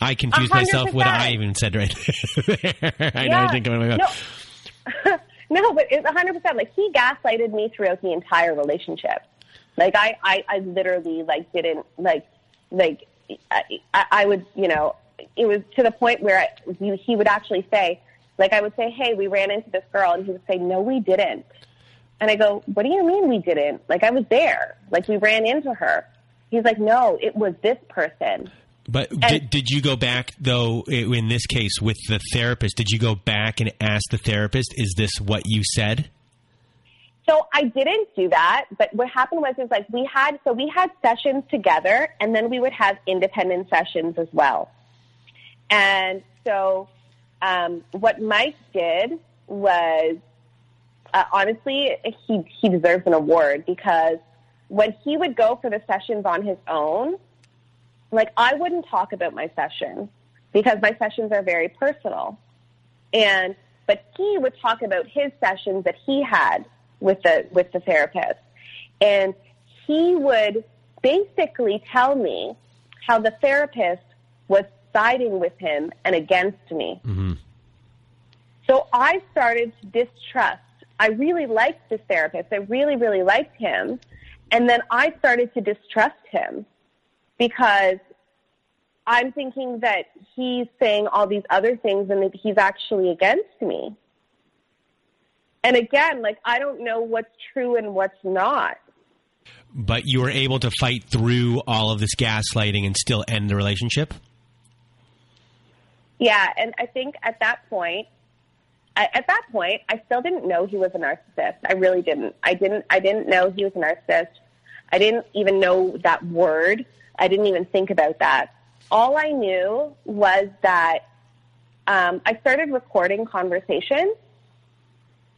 I confused 100%. myself what I even said right there. I yeah. know I think going oh no. no, but it's 100%. Like, he gaslighted me throughout the entire relationship. Like, I, I, I literally, like, didn't, like, like, I, I would, you know, it was to the point where I, he would actually say, like, I would say, hey, we ran into this girl, and he would say, no, we didn't. And I go, what do you mean we didn't? Like, I was there. Like, we ran into her. He's like, no, it was this person. But and, did, did you go back though in this case with the therapist? Did you go back and ask the therapist, "Is this what you said?" So I didn't do that, but what happened was is like we had so we had sessions together, and then we would have independent sessions as well. And so um, what Mike did was uh, honestly he he deserves an award because when he would go for the sessions on his own like I wouldn't talk about my sessions because my sessions are very personal. And but he would talk about his sessions that he had with the with the therapist. And he would basically tell me how the therapist was siding with him and against me. Mm-hmm. So I started to distrust I really liked this therapist. I really, really liked him. And then I started to distrust him because I'm thinking that he's saying all these other things and that he's actually against me. And again, like, I don't know what's true and what's not. But you were able to fight through all of this gaslighting and still end the relationship? Yeah, and I think at that point, at that point, I still didn't know he was a narcissist. I really didn't. I didn't. I didn't know he was a narcissist. I didn't even know that word. I didn't even think about that. All I knew was that um, I started recording conversations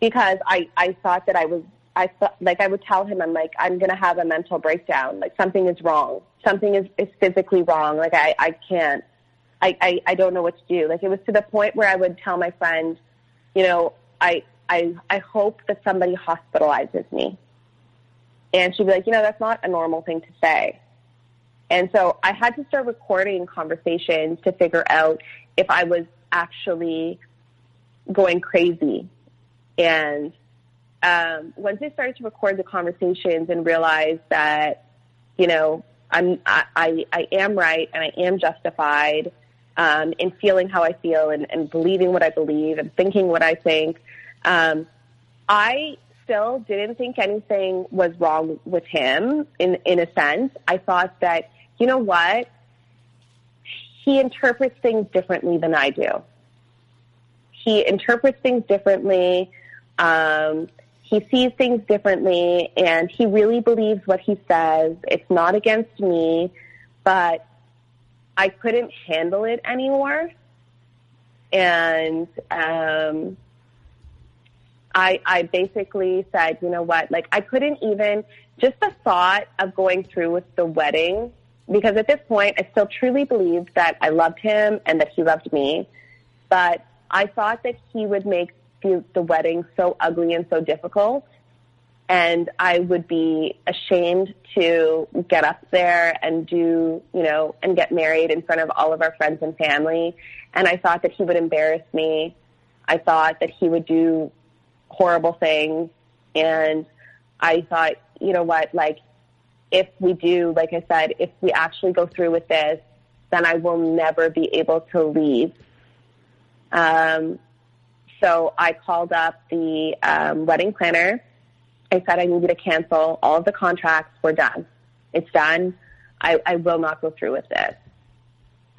because I I thought that I was I thought like I would tell him I'm like I'm gonna have a mental breakdown. Like something is wrong. Something is, is physically wrong. Like I I can't. I, I I don't know what to do. Like it was to the point where I would tell my friend you know, I, I, I hope that somebody hospitalizes me. And she'd be like, you know, that's not a normal thing to say. And so I had to start recording conversations to figure out if I was actually going crazy. And um, once I started to record the conversations and realize that, you know, I'm, I, I, I am right and I am justified um, in feeling how I feel and, and, believing what I believe and thinking what I think. Um, I still didn't think anything was wrong with him in, in a sense. I thought that, you know what? He interprets things differently than I do. He interprets things differently. Um, he sees things differently and he really believes what he says. It's not against me, but I couldn't handle it anymore. And um, I, I basically said, you know what, like I couldn't even, just the thought of going through with the wedding, because at this point I still truly believed that I loved him and that he loved me. But I thought that he would make the wedding so ugly and so difficult and I would be ashamed to get up there and do, you know, and get married in front of all of our friends and family. And I thought that he would embarrass me. I thought that he would do horrible things. And I thought, you know what, like, if we do, like I said, if we actually go through with this, then I will never be able to leave. Um, so I called up the um, wedding planner I said I needed to cancel all of the contracts. We're done. It's done. I, I will not go through with this.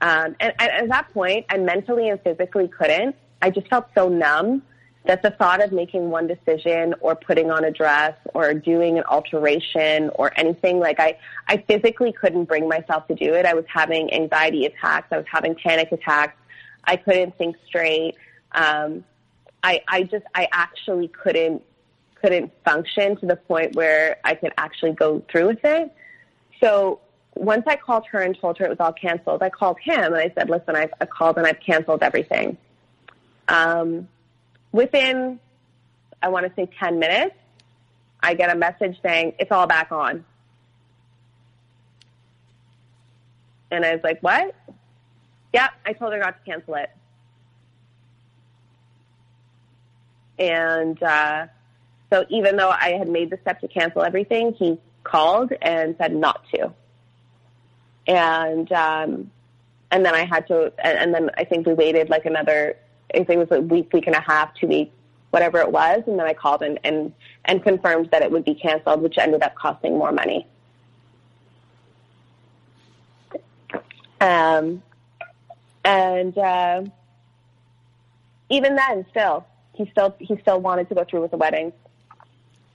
Um, and, and at that point, I mentally and physically couldn't. I just felt so numb that the thought of making one decision or putting on a dress or doing an alteration or anything like I, I physically couldn't bring myself to do it. I was having anxiety attacks. I was having panic attacks. I couldn't think straight. Um, I, I just, I actually couldn't couldn't function to the point where I could actually go through with it. So once I called her and told her it was all canceled, I called him and I said, listen, I've, I've called and I've canceled everything. Um, within, I want to say 10 minutes, I get a message saying, it's all back on. And I was like, what? Yeah, I told her not to cancel it. And, uh, so even though I had made the step to cancel everything, he called and said not to. And um, and then I had to, and, and then I think we waited like another, I think it was a week, week and a half, two weeks, whatever it was, and then I called and and, and confirmed that it would be canceled, which ended up costing more money. Um, and uh, even then, still, he still he still wanted to go through with the wedding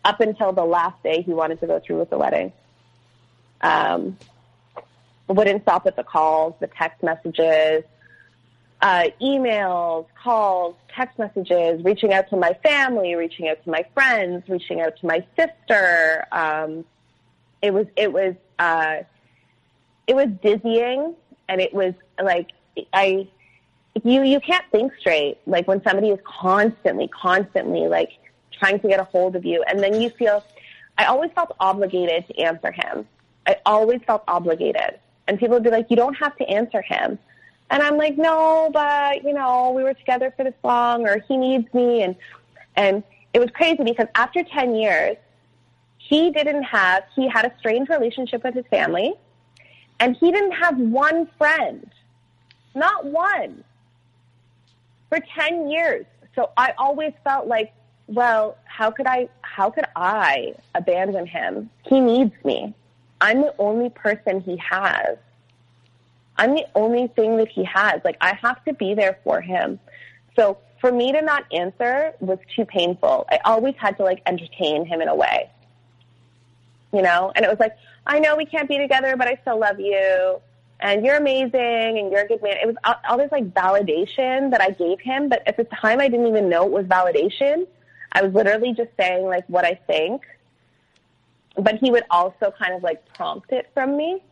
up until the last day he wanted to go through with the wedding. Um, wouldn't stop with the calls, the text messages, uh, emails, calls, text messages, reaching out to my family, reaching out to my friends, reaching out to my sister. Um, it was it was uh, it was dizzying, and it was like I you you can't think straight. Like when somebody is constantly, constantly like trying to get a hold of you. And then you feel, I always felt obligated to answer him. I always felt obligated. And people would be like, you don't have to answer him. And I'm like, no, but, you know, we were together for this long or he needs me. And, and it was crazy because after 10 years, he didn't have, he had a strange relationship with his family, and he didn't have one friend. Not one. For 10 years. So I always felt like, well, how could I, how could I abandon him? He needs me. I'm the only person he has. I'm the only thing that he has. Like, I have to be there for him. So for me to not answer was too painful. I always had to like entertain him in a way. You know? And it was like, I know we can't be together, but I still love you. And you're amazing and you're a good man. It was all, all this like validation that I gave him, but at the time I didn't even know it was validation. I was literally just saying like what I think. But he would also kind of like prompt it from me.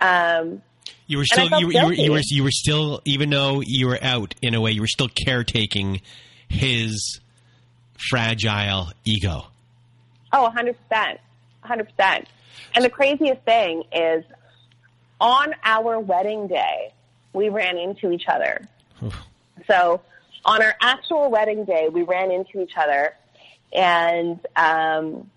Um, you were still you, you, were, you were you were still even though you were out in a way you were still caretaking his fragile ego. Oh, 100%. 100%. And the craziest thing is on our wedding day, we ran into each other. so on our actual wedding day, we ran into each other and um,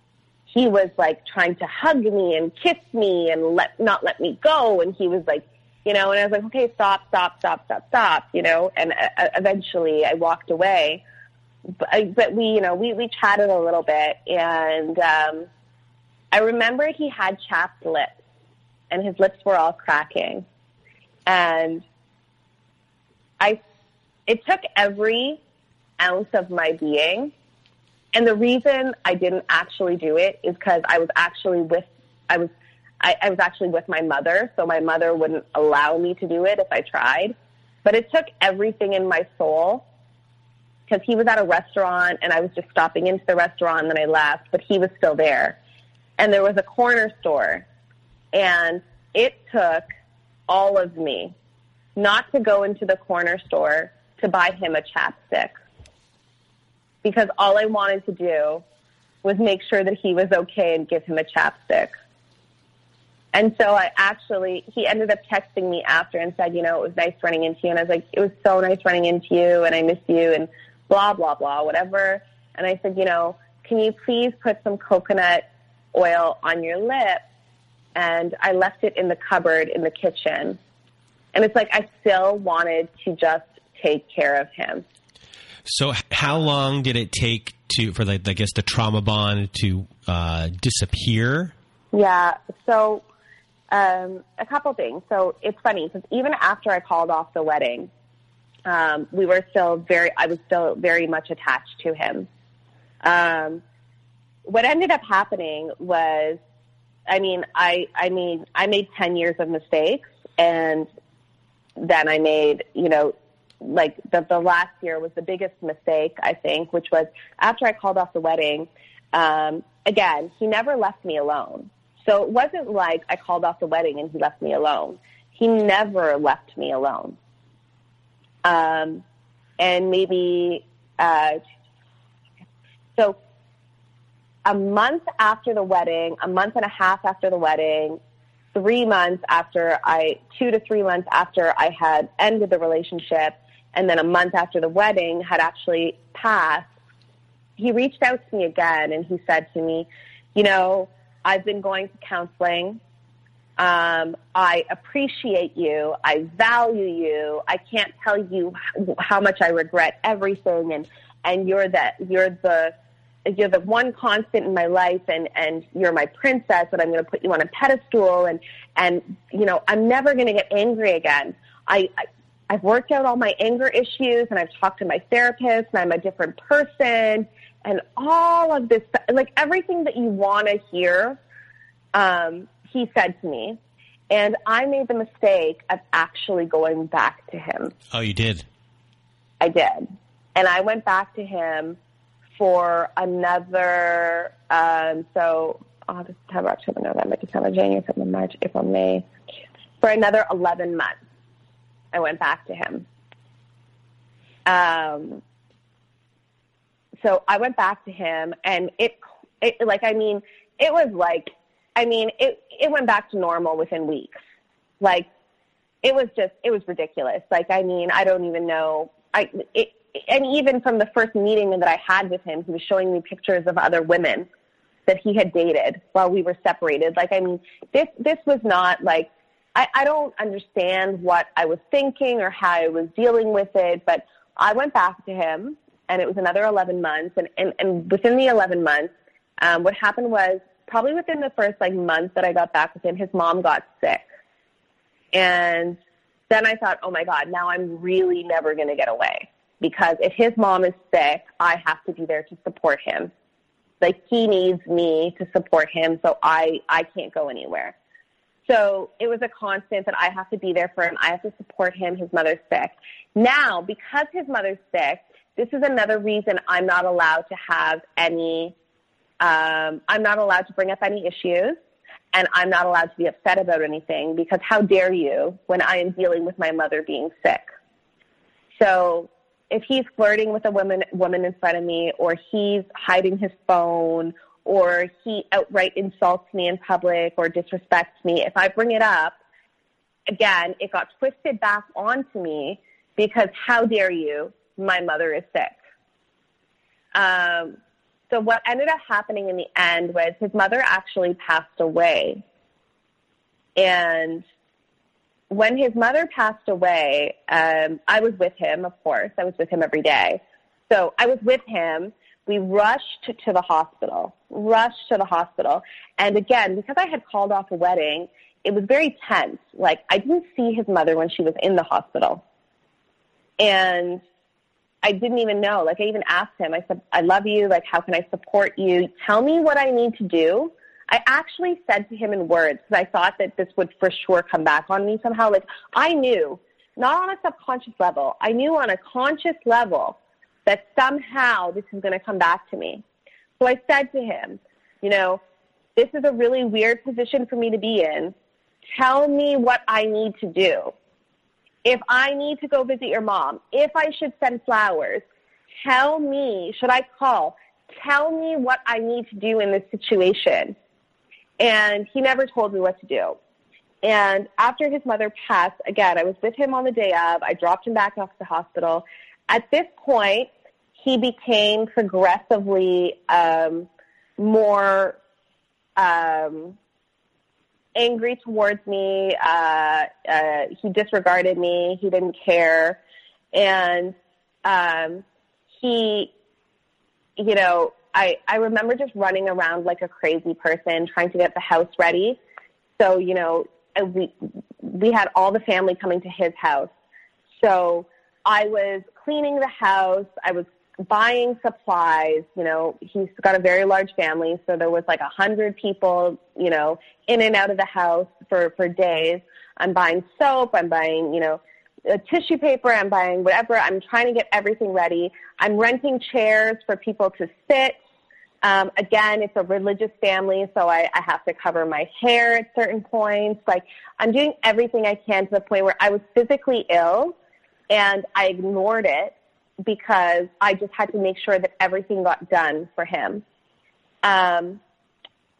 he was like trying to hug me and kiss me and let not let me go. And he was like you know and i was like okay stop stop stop stop stop you know? And uh, eventually i walked away. But, but we you know we we chatted a little bit. And um i remember he had chapped lips and his lips were all cracking. And i it took every ounce of my being and the reason I didn't actually do it is because I was actually with, I was, I, I was actually with my mother, so my mother wouldn't allow me to do it if I tried. But it took everything in my soul because he was at a restaurant and I was just stopping into the restaurant and then I left, but he was still there. And there was a corner store and it took all of me not to go into the corner store to buy him a chapstick because all I wanted to do was make sure that he was okay and give him a chapstick. And so I actually, he ended up texting me after and said, you know, it was nice running into you. And I was like, it was so nice running into you and I miss you and blah, blah, blah, whatever. And I said, you know, can you please put some coconut oil on your lip? And I left it in the cupboard in the kitchen. And it's like I still wanted to just take care of him. So, how long did it take to for the I guess the trauma bond to uh, disappear? Yeah. So, um, a couple things. So it's funny because even after I called off the wedding, um, we were still very. I was still very much attached to him. Um, what ended up happening was, I mean, I I mean, I made ten years of mistakes, and then I made you know like the, the last year was the biggest mistake, I think, which was after I called off the wedding, um, again, he never left me alone. So it wasn't like I called off the wedding and he left me alone. He never left me alone. Um, and maybe, uh, so a month after the wedding, a month and a half after the wedding, three months after I, two to three months after I had ended the relationship, and then a month after the wedding had actually passed, he reached out to me again and he said to me, you know, I've been going to counseling. Um, I appreciate you. I value you. I can't tell you how much I regret everything. And, and you're the, you're the, you're the one constant in my life and, and you're my princess and I'm going to put you on a pedestal and, and, you know, I'm never going to get angry again. I, I, I've worked out all my anger issues and I've talked to my therapist and I'm a different person and all of this, like everything that you want to hear, um, he said to me. And I made the mistake of actually going back to him. Oh, you did? I did. And I went back to him for another, um, so August, September, October, November, December, January, February, March, April, May, for another 11 months. I went back to him. Um, so I went back to him, and it, it, like, I mean, it was like, I mean, it, it went back to normal within weeks. Like, it was just, it was ridiculous. Like, I mean, I don't even know. I, it, and even from the first meeting that I had with him, he was showing me pictures of other women that he had dated while we were separated. Like, I mean, this this was not like I, I don't understand what I was thinking or how I was dealing with it, but I went back to him, and it was another 11 months, and and, and within the 11 months, um, what happened was probably within the first like month that I got back with him, his mom got sick, and then I thought, oh my God, now I'm really never going to get away because if his mom is sick, I have to be there to support him. Like he needs me to support him, so I I can't go anywhere. So it was a constant that I have to be there for him. I have to support him. His mother's sick. Now, because his mother's sick, this is another reason I'm not allowed to have any. Um, I'm not allowed to bring up any issues, and I'm not allowed to be upset about anything because how dare you when I am dealing with my mother being sick? So if he's flirting with a woman woman in front of me or he's hiding his phone or he outright insults me in public or disrespects me, if I bring it up, again, it got twisted back onto me because how dare you? My mother is sick. Um, so what ended up happening in the end was his mother actually passed away. And when his mother passed away, um, I was with him, of course. I was with him every day. So I was with him. We rushed to the hospital, rushed to the hospital. And again, because I had called off a wedding, it was very tense. Like, I didn't see his mother when she was in the hospital. And I didn't even know. Like, I even asked him, I said, I love you. Like, how can I support you? Tell me what I need to do I actually said to him in words because I thought that this would for sure come back on me somehow. Like I knew, not on a subconscious level, I knew on a conscious level that somehow this is going to come back to me. So I said to him, you know, this is a really weird position for me to be in. Tell me what I need to do. If I need to go visit your mom, if I should send flowers, tell me, should I call? Tell me what I need to do in this situation. And he never told me what to do. And after his mother passed, again, I was with him on the day of. I dropped him back off to the hospital. At this point, he became progressively um, more um, angry towards me. Uh, uh, he disregarded me. He didn't care, and um, he, you know, I, I remember just running around like a crazy person trying to get the house ready. So, you know, we, we had all the family coming to his house. So I was cleaning the house. I was buying supplies. You know, he's got a very large family. So there was like a hundred people, you know, in and out of the house for, for days. I'm buying soap. I'm buying, you know, tissue paper. I'm buying whatever. I'm trying to get everything ready. I'm renting chairs for people to sit. Um, again, it's a religious family, so I, I have to cover my hair at certain points. Like, I'm doing everything I can to the point where I was physically ill and I ignored it because I just had to make sure that everything got done for him. Um,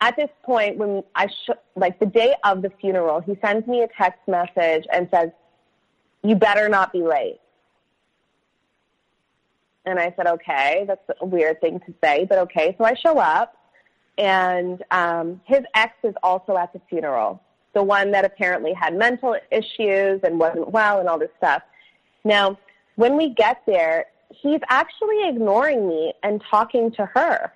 at this point, when I sh- like the day of the funeral, he sends me a text message and says, "You better not be late." And I said, okay, that's a weird thing to say, but okay. So I show up, and um, his ex is also at the funeral, the one that apparently had mental issues and wasn't well and all this stuff. Now, when we get there, he's actually ignoring me and talking to her.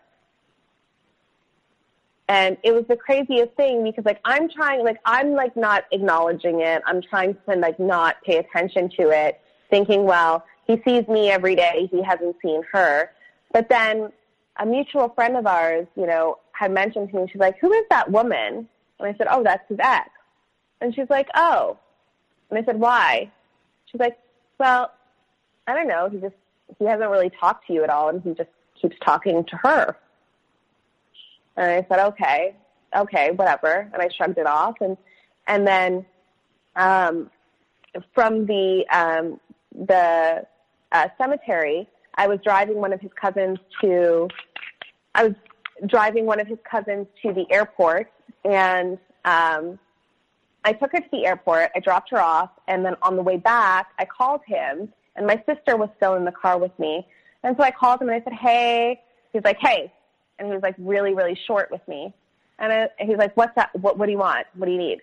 And it was the craziest thing because like I'm trying like I'm like not acknowledging it. I'm trying to like not pay attention to it, thinking, well, he sees me every day. He hasn't seen her. But then a mutual friend of ours, you know, had mentioned to me, she's like, who is that woman? And I said, oh, that's his ex. And she's like, oh. And I said, why? She's like, well, I don't know. He just, he hasn't really talked to you at all and he just keeps talking to her. And I said, okay, okay, whatever. And I shrugged it off. And, and then, um, from the, um, the uh, cemetery, I was driving one of his cousins to, I was driving one of his cousins to the airport, and um, I took her to the airport. I dropped her off, and then on the way back, I called him, And my sister was still in the car with me. And so I called him and I said, hey. He's like, hey. And he was like really, really short with me. And I, he's like, what's that? What, what do you want? What do you need?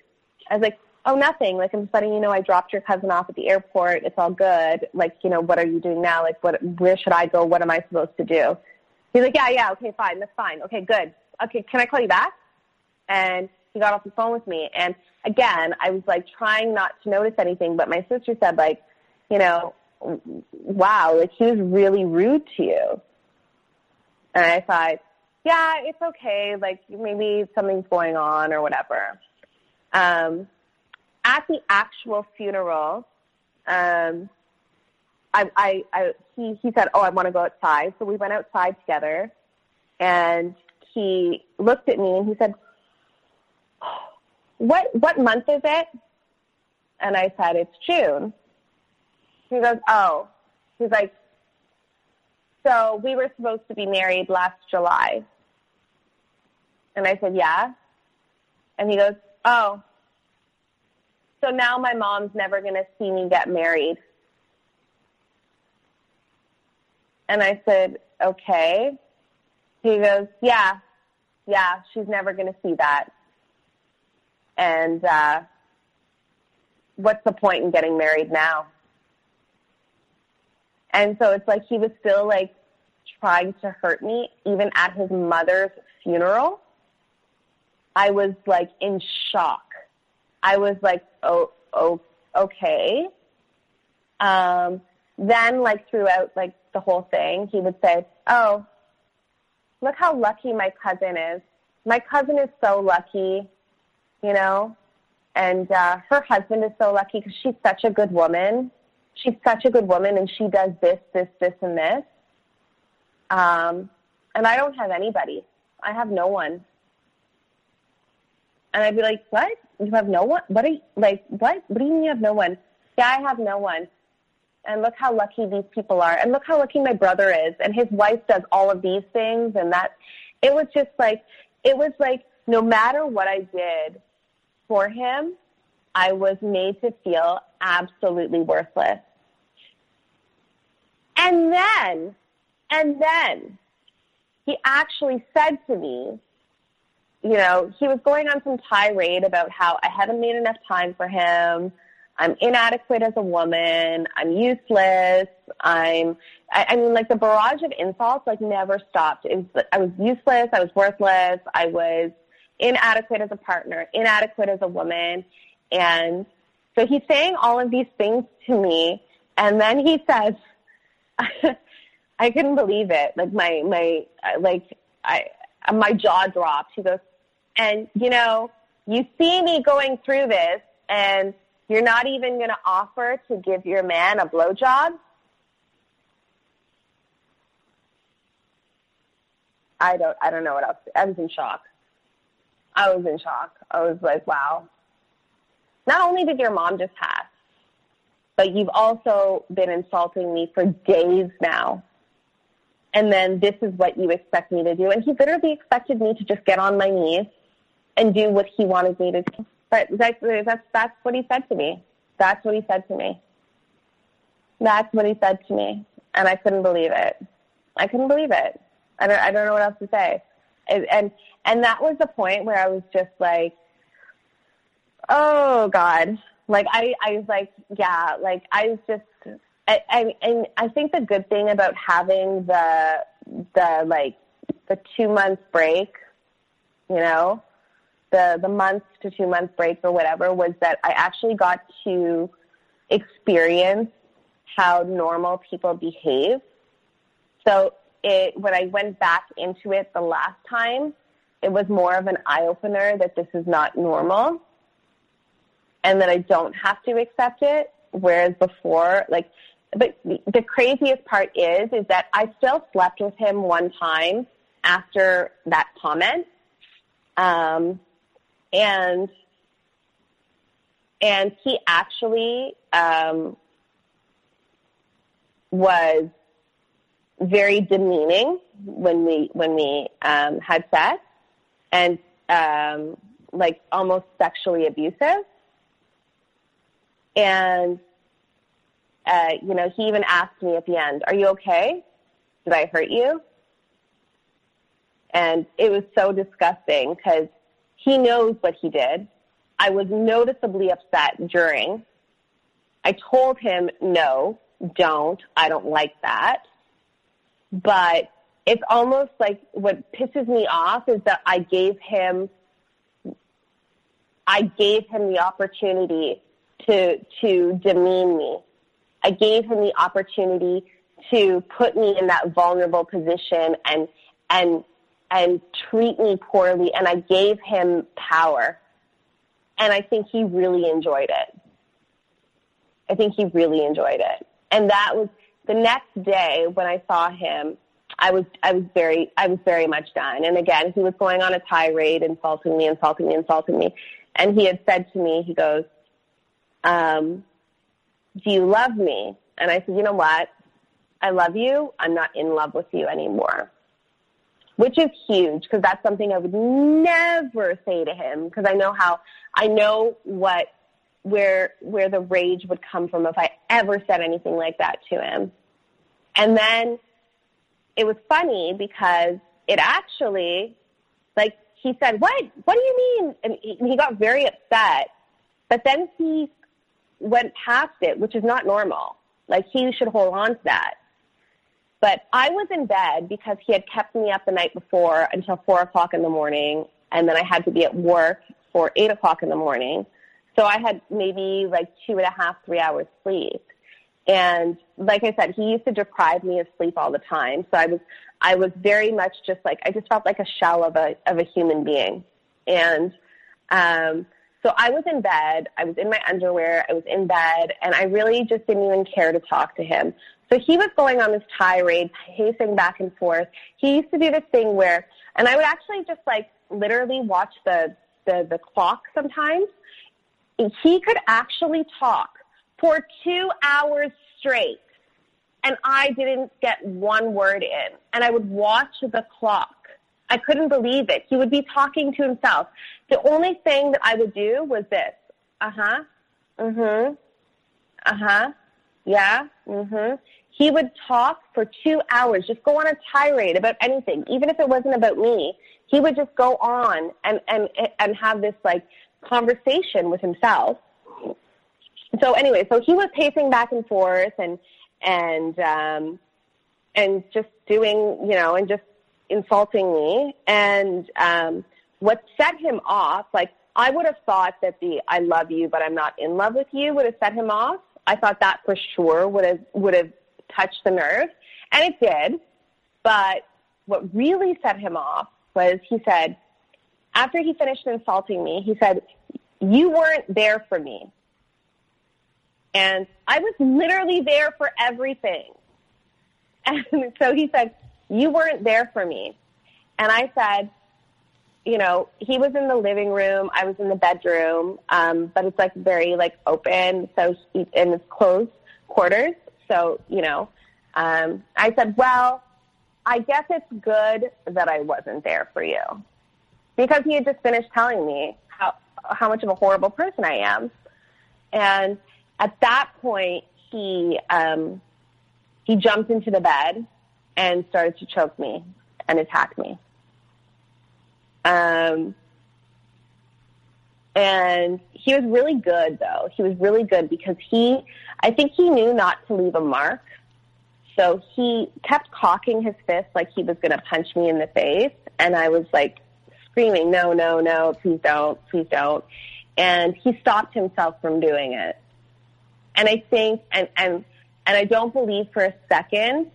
I was like, oh, nothing. Like, I'm just letting you know I dropped your cousin off at the airport. It's all good. Like, you know, what are you doing now? Like, what, where should I go? What am I supposed to do? He's like, yeah, yeah, okay, fine. That's fine. Okay, good. Okay, can I call you back? And he got off the phone with me. And again, I was like trying not to notice anything, but my sister said like, you know, wow, like he was really rude to you. And I thought, yeah, it's okay. Like maybe something's going on or whatever. Um, at the actual funeral, um, I, I, I, he, he said, oh, I want to go outside. So we went outside together and he looked at me and he said, what, what month is it? And I said, it's June. He goes, oh. He's like, so we were supposed to be married last July. And I said, yeah. And he goes, oh. So now my mom's never going to see me get married. And I said, okay. He goes, yeah, yeah, she's never going to see that. And uh, what's the point in getting married now? And so it's like he was still like trying to hurt me, even at his mother's funeral. I was like in shock. I was like, oh, oh, okay. Um, then like throughout like the whole thing, he would say, oh, look how lucky my cousin is. My cousin is so lucky, you know, and uh, her husband is so lucky because she's such a good woman. She's such a good woman, and she does this, this, this, and this. Um, and I don't have anybody. I have no one. And I'd be like, what? You have no one? What are you, like, what? What do you mean you have no one? Yeah, I have no one and look how lucky these people are and look how lucky my brother is and his wife does all of these things and that it was just like it was like no matter what I did for him, I was made to feel absolutely worthless. And then, and then he actually said to me, you know, he was going on some tirade about how I haven't made enough time for him. I'm inadequate as a woman. I'm useless. I'm, I, I mean, like the barrage of insults, like never stopped. It was, I was useless. I was worthless. I was inadequate as a partner, inadequate as a woman. And so he's saying all of these things to me. And then he says, I couldn't believe it. Like my, my, uh, like I, uh, my jaw dropped. He goes, and you know, you see me going through this and you're not even going to offer to give your man a blowjob? I don't, I don't know what else. I was in shock. I was in shock. I was like, wow. Not only did your mom just pass, but you've also been insulting me for days now. And then this is what you expect me to do. And he literally expected me to just get on my knees and do what he wanted me to do. But that's, that's, that's what he said to me. That's what he said to me. That's what he said to me. And I couldn't believe it. I couldn't believe it. I don't, I don't know what else to say. And, and, that was the point where I was just like, oh God. Like I, I was like, yeah, like I was just, I, I, and I think the good thing about having the, the like, the two month break, you know, the the month to two month break or whatever was that I actually got to experience how normal people behave. So it when I went back into it the last time, it was more of an eye opener that this is not normal and that I don't have to accept it. Whereas before, like, but the craziest part is, is that I still slept with him one time after that comment. Um, and and he actually um, was very demeaning when we when we um, had sex, and um, like almost sexually abusive. And uh, you know, he even asked me at the end, "Are you okay? Did I hurt you?" And it was so disgusting because he knows what he did. I was noticeably upset during. I told him, no, don't. I don't like that. But it's almost like what pisses me off is that I gave him I gave him the opportunity to to demean me. I gave him the opportunity to put me in that vulnerable position and and and treat me poorly and I gave him power. And I think he really enjoyed it. I think he really enjoyed it. And that was the next day when I saw him, I was I was very I was very much done. And again, he was going on a tirade, insulting me, insulting me, insulting me. And he had said to me, he goes, um, "Do you love me?" And I said, "You know what? I love you. I'm not in love with you anymore." Which is huge because that's something I would never say to him because I know how I know what where where the rage would come from if I ever said anything like that to him. And then it was funny because it actually, like, he said, "What? What do you mean?" And he, he got very upset. But then he went past it, which is not normal. Like he should hold on to that. But I was in bed because he had kept me up the night before until four o'clock in the morning, and then I had to be at work for eight o'clock in the morning. So I had maybe like two and a half, three hours sleep. And like I said, he used to deprive me of sleep all the time. So I was, I was very much just like, I just felt like a shell of a, of a human being. And, um, so I was in bed, I was in my underwear, I was in bed, and I really just didn't even care to talk to him. So he was going on this tirade, pacing back and forth. He used to do this thing where, and I would actually just like literally watch the, the, the clock sometimes. He could actually talk for two hours straight. And I didn't get one word in. And I would watch the clock. I couldn't believe it. He would be talking to himself. The only thing that I would do was this. Uh huh. Mm hmm. Uh huh. Yeah. Mm hmm. He would talk for two hours, just go on a tirade about anything, even if it wasn't about me. He would just go on and, and, and have this like conversation with himself so anyway, so he was pacing back and forth and and um, and just doing, you know, and just insulting me. And um, what set him off, like I would have thought that the "I love you, but I'm not in love with you" would have set him off. I thought that for sure would have would have touched the nerve, and it did. But what really set him off was he said, after he finished insulting me, he said, "You weren't there for me." And I was literally there for everything. And so he said, You weren't there for me. And I said, you know, he was in the living room, I was in the bedroom, um, but it's like very like open, so he, in his closed quarters. So, you know, um, I said, well, I guess it's good that I wasn't there for you because he had just finished telling me how how much of a horrible person I am, and at that point, he um, he jumped into the bed and started to choke me and attack me. Um, and he was really good, though. He was really good because he, I think he knew not to leave a mark. So he kept cocking his fist like he was going to punch me in the face. And I was like screaming, no, no, no, please don't, please don't. And he stopped himself from doing it. And I think, and, and, and I don't believe for a second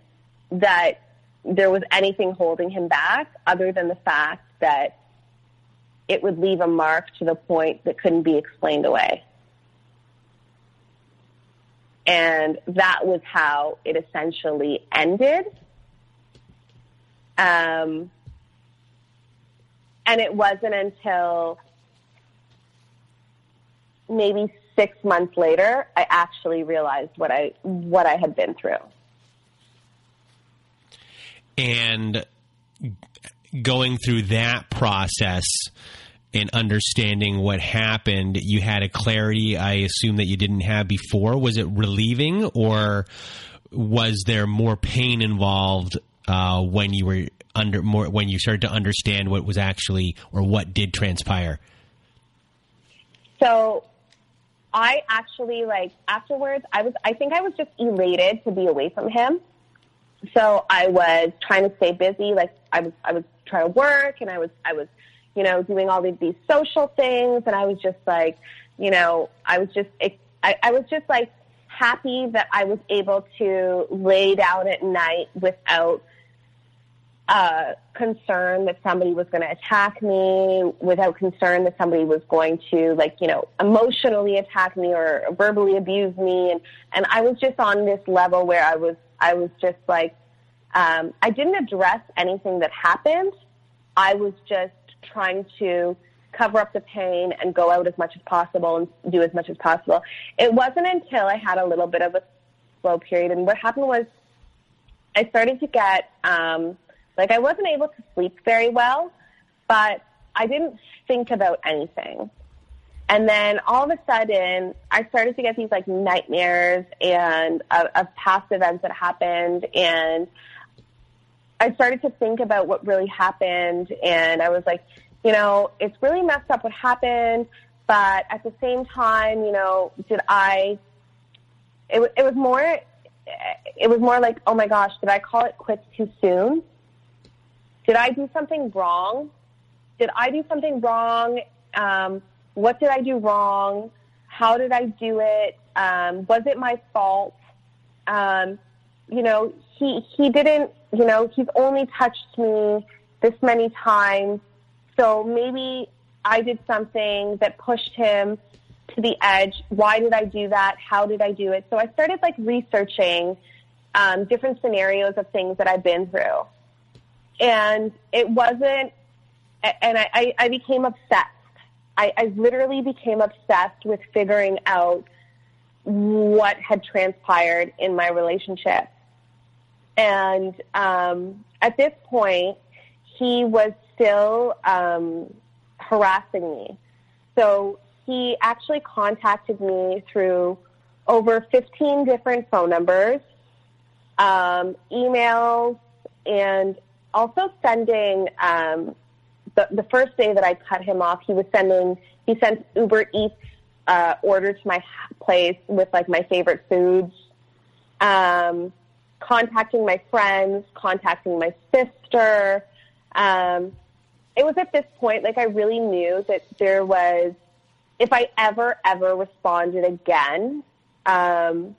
that there was anything holding him back other than the fact that it would leave a mark to the point that couldn't be explained away. And that was how it essentially ended. Um, and it wasn't until maybe six months later, I actually realized what I what I had been through. And going through that process, and understanding what happened, you had a clarity I assume that you didn't have before. Was it relieving or was there more pain involved uh, when you were under more when you started to understand what was actually or what did transpire? So I actually like afterwards I was I think I was just elated to be away from him. So I was trying to stay busy, like I was I was trying to work and I was I was, you know, doing all of these social things and I was just like, you know, I was just I, I was just like happy that I was able to lay down at night without uh, concern that somebody was going to attack me, without concern that somebody was going to, like, you know, emotionally attack me or verbally abuse me. And, and I was just on this level where I was, I was just like, um, I didn't address anything that happened. I was just trying to cover up the pain and go out as much as possible and do as much as possible. It wasn't until I had a little bit of a slow period. And what happened was I started to get, um, like I wasn't able to sleep very well, but I didn't think about anything. And then all of a sudden, I started to get these like nightmares and of, of past events that happened, and I started to think about what really happened, and I was like, you know, it's really messed up what happened, but at the same time, you know, did I? It, it was more. It was more like, oh my gosh, did I call it quits too soon? Did I do something wrong? Did I do something wrong? Um, what did I do wrong? How did I do it? Um, was it my fault? Um, you know, he he didn't. You know, he's only touched me this many times, so maybe I did something that pushed him to the edge. Why did I do that? How did I do it? So I started like researching um, different scenarios of things that I've been through and it wasn't, and I, I became obsessed. I, I literally became obsessed with figuring out what had transpired in my relationship. And um, at this point, he was still um, harassing me. So he actually contacted me through over 15 different phone numbers, um, emails, and also sending um, the, the first day that I cut him off, he was sending he sent Uber Eats uh, order to my place with like my favorite foods. Um, contacting my friends, contacting my sister. Um, it was at this point like I really knew that there was if I ever ever responded again, um,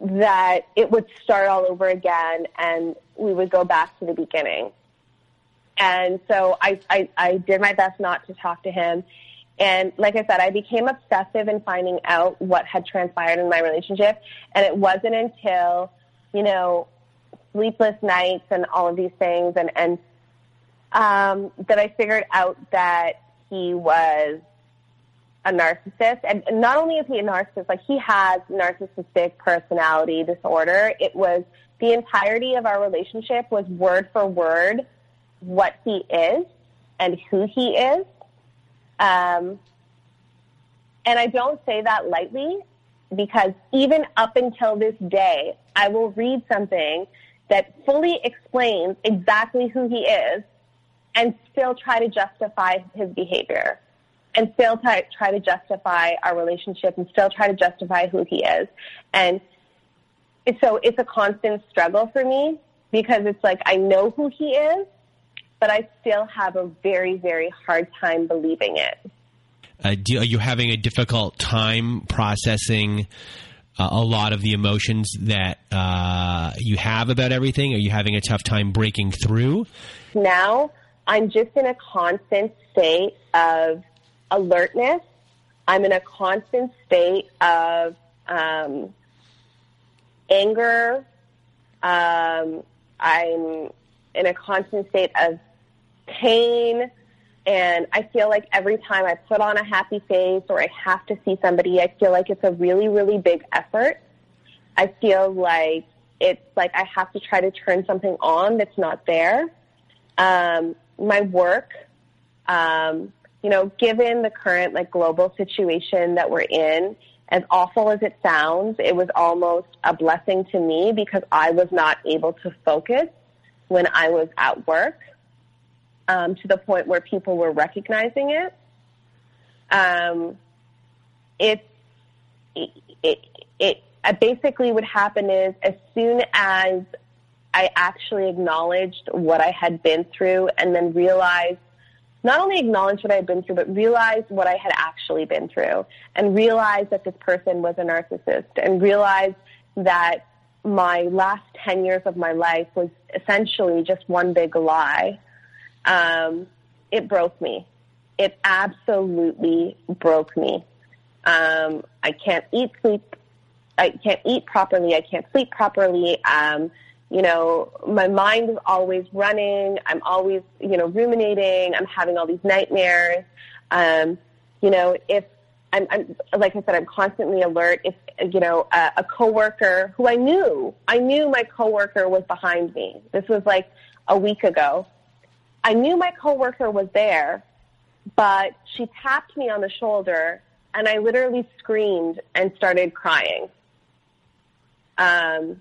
that it would start all over again and we would go back to the beginning. And so I, I, I did my best not to talk to him. And like I said, I became obsessive in finding out what had transpired in my relationship. And it wasn't until, you know, sleepless nights and all of these things and, and um, that I figured out that he was a narcissist. And not only is he a narcissist, like he has narcissistic personality disorder. It was the entirety of our relationship was word for word what he is and who he is. Um, and I don't say that lightly because even up until this day, I will read something that fully explains exactly who he is and still try to justify his behavior and still try, try to justify our relationship and still try to justify who he is. And so it's a constant struggle for me because it's like I know who he is, but I still have a very, very hard time believing it. Uh, do, are you having a difficult time processing uh, a lot of the emotions that uh, you have about everything? Are you having a tough time breaking through? Now, I'm just in a constant state of alertness. I'm in a constant state of um, anger. Um, I'm in a constant state of pain. And I feel like every time I put on a happy face or I have to see somebody, I feel like it's a really, really big effort. I feel like it's like I have to try to turn something on that's not there. Um, my work, um, you know, given the current like global situation that we're in, as awful as it sounds, it was almost a blessing to me because I was not able to focus when I was at work um, to the point where people were recognizing it. Um, it, it, it, it basically what happened is as soon as I actually acknowledged what I had been through and then realized not only acknowledge what I had been through, but realize what I had actually been through and realize that this person was a narcissist and realize that my last 10 years of my life was essentially just one big lie. Um, it broke me. It absolutely broke me. Um, I can't eat, sleep. I can't eat properly. I can't sleep properly. Um, you know, my mind is always running. I'm always, you know, ruminating. I'm having all these nightmares. Um, you know, if I'm, I'm, like I said, I'm constantly alert. If, you know, a, a coworker who I knew, I knew my coworker was behind me. This was like a week ago. I knew my coworker was there, but she tapped me on the shoulder and I literally screamed and started crying. Um,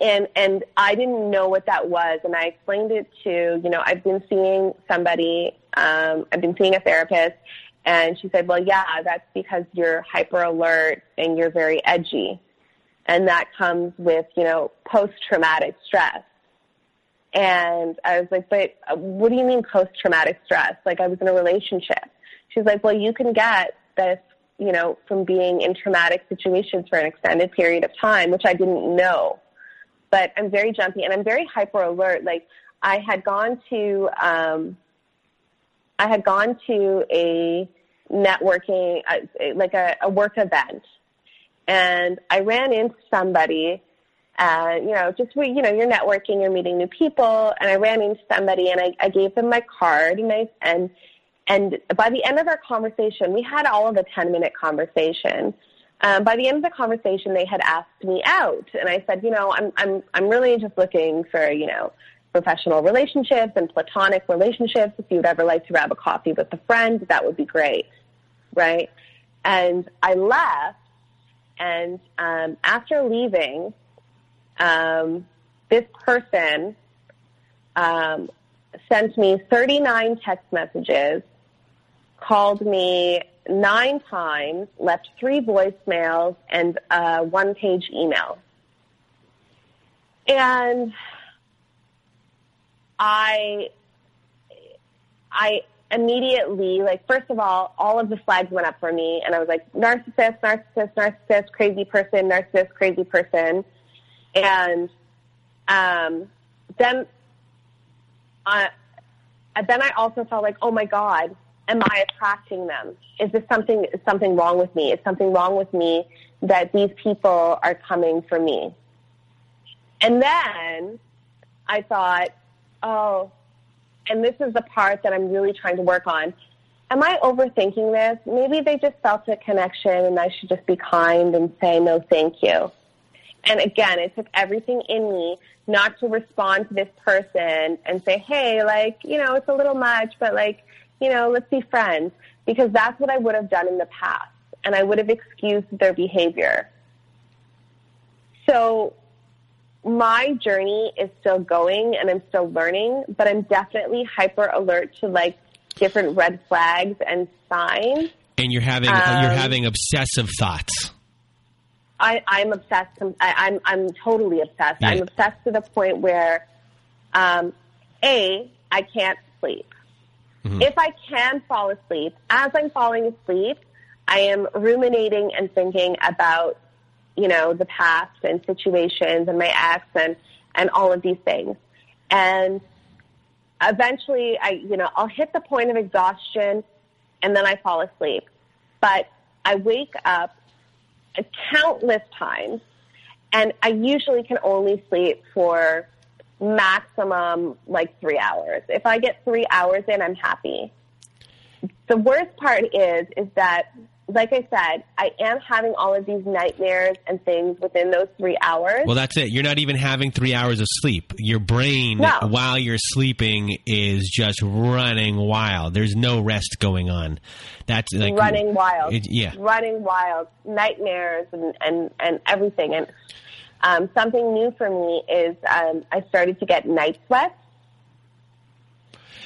and and I didn't know what that was, and I explained it to you know I've been seeing somebody, um, I've been seeing a therapist, and she said, well, yeah, that's because you're hyper alert and you're very edgy, and that comes with you know post traumatic stress. And I was like, but uh, what do you mean post traumatic stress? Like I was in a relationship. She's like, well, you can get this you know, from being in traumatic situations for an extended period of time, which I didn't know but I'm very jumpy and I'm very hyper alert. Like I had gone to, um, I had gone to a networking, uh, like a, a work event, and I ran into somebody and you know just you know you're networking you're meeting new people. And i ran into somebody and i, I gave them my card and i and and by the end of our conversation we had all of a 10 minute conversation um, by the end of the conversation, they had asked me out, and I said, you know, I'm I'm I'm really just looking for you know professional relationships and platonic relationships. If you'd ever like to grab a coffee with a friend, that would be great, right? And I left, and um, after leaving, um, this person um, sent me 39 text messages, called me nine times, left three voicemails, and a one page email. And I, I immediately, like, first of all, all of the flags went up for me, and I was like, narcissist, narcissist, narcissist, crazy person, narcissist, crazy person. And um, then, I, then I also felt like, oh my God, am I attracting them? Is this something is something wrong with me? Is something wrong with me that these people are coming for me? And then I thought, oh, and this is the part that I'm really trying to work on. Am I overthinking this? Maybe they just felt a connection and I should just be kind and say no thank you. And again, it took everything in me not to respond to this person and say, hey, like, you know, it's a little much, but like, you know, let's be friends, because that's what I would have done in the past, and I would have excused their behavior. So my journey is still going and I'm still learning, but I'm definitely hyper alert to like different red flags and signs. And you're having um, you're having obsessive thoughts. I, I'm obsessed. I, am I'm, I'm totally obsessed. Yeah. I'm obsessed to the point where, um, a I can't sleep. Mm-hmm. If I can fall asleep, as I'm falling asleep, I am ruminating and thinking about, you know, the past and situations and my ex and, and all of these things. And eventually I, you know, I'll hit the point of exhaustion and then I fall asleep. But I wake up countless times and I usually can only sleep for maximum like three hours. If I get three hours in, I'm happy. The worst part is, is that like I said, I am having all of these nightmares and things within those three hours. Well, that's it. You're not even having three hours of sleep. Your brain, No. while you're sleeping, is just running wild. There's no rest going on. That's like running wild. It- yeah. running wild, nightmares and and and everything. And um, something new for me is um, I started to get night sweats.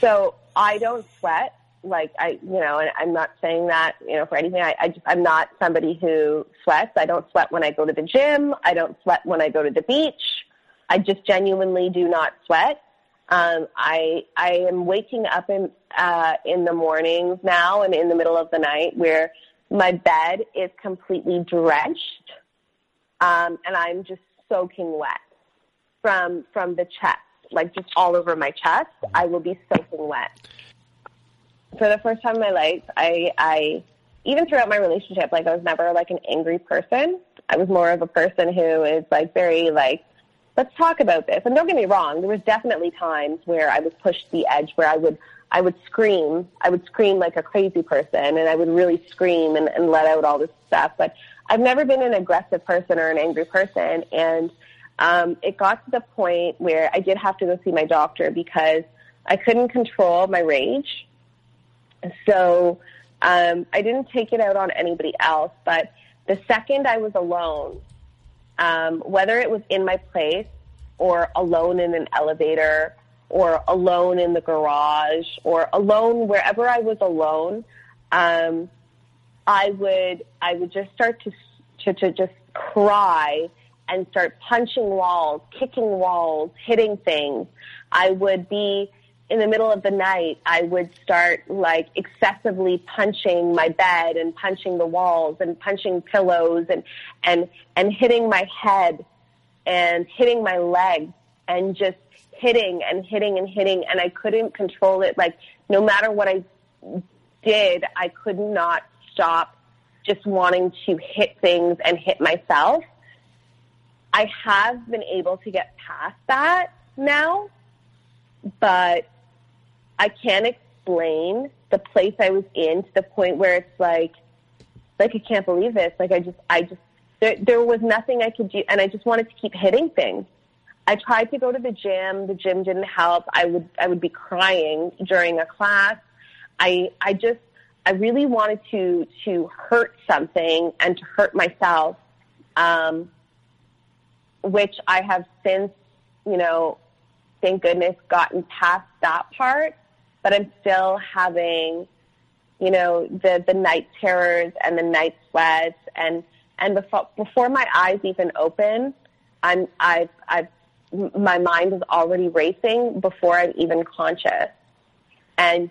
So I don't sweat like I, you know, and I'm not saying that you know for anything. I, I just, I'm not somebody who sweats. I don't sweat when I go to the gym. I don't sweat when I go to the beach. I just genuinely do not sweat. Um, I I am waking up in uh, in the mornings now and in the middle of the night where my bed is completely drenched, um, and I'm just soaking wet from from the chest, like just all over my chest. I will be soaking wet. For the first time in my life, I I even throughout my relationship, like I was never like an angry person. I was more of a person who is like very like let's talk about this. And don't get me wrong, there was definitely times where I was pushed to the edge where I would I would scream. I would scream like a crazy person and I would really scream and, and let out all this stuff. But I've never been an aggressive person or an angry person and um, it got to the point where I did have to go see my doctor because I couldn't control my rage. So um, I didn't take it out on anybody else, but the second I was alone, um, whether it was in my place or alone in an elevator or alone in the garage or alone wherever I was alone, um, I would I would just start to, to to just cry and start punching walls, kicking walls, hitting things. I would be in the middle of the night, I would start like excessively punching my bed and punching the walls and punching pillows and, and, and hitting my head and hitting my legs and just hitting and hitting and hitting. And I couldn't control it. Like no matter what I did, I could not stop just wanting to hit things and hit myself. I have been able to get past that now, but I can't explain the place I was in to the point where it's like, like I can't believe this. Like I just, I just, there, there was nothing I could do, and I just wanted to keep hitting things. I tried to go to the gym. The gym didn't help. I would, I would be crying during a class. I, I just, I really wanted to, to hurt something and to hurt myself. Um, which I have since, you know, thank goodness gotten past that part, but I'm still having, you know, the, the night terrors and the night sweats and, and before, before my eyes even open, I'm, I've, I've, my mind is already racing before I'm even conscious. And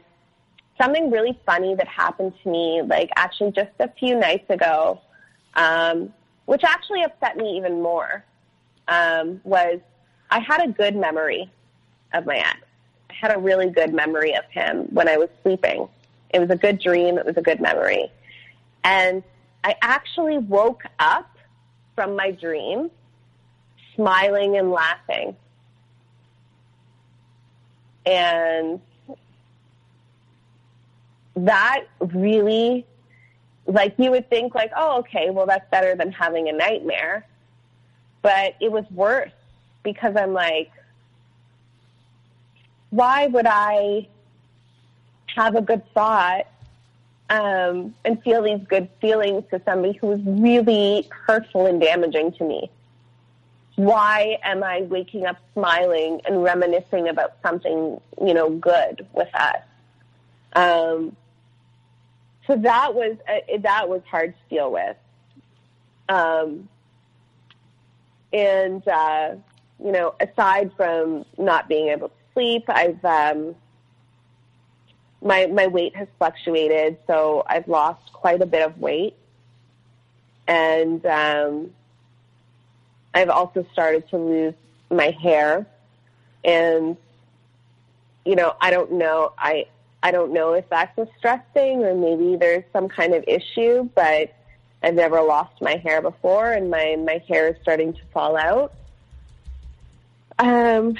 something really funny that happened to me, like actually just a few nights ago, um, which actually upset me even more, um, was I had a good memory of my ex. I had a really good memory of him when I was sleeping. It was a good dream. It was a good memory. And I actually woke up from my dream smiling and laughing. And that really, like, you would think, like, oh, okay, well, that's better than having a nightmare. But it was worse because I'm like, why would I have a good thought um, and feel these good feelings to somebody who is really hurtful and damaging to me? Why am I waking up smiling and reminiscing about something, you know, good with us? Um, so that was uh, that was hard to deal with. Um, and uh, you know, aside from not being able to sleep, I've um, my my weight has fluctuated, so I've lost quite a bit of weight, and um, I've also started to lose my hair, and you know, I don't know, I I don't know if that's a stress thing or maybe there's some kind of issue, but I've never lost my hair before, and my my hair is starting to fall out. Um,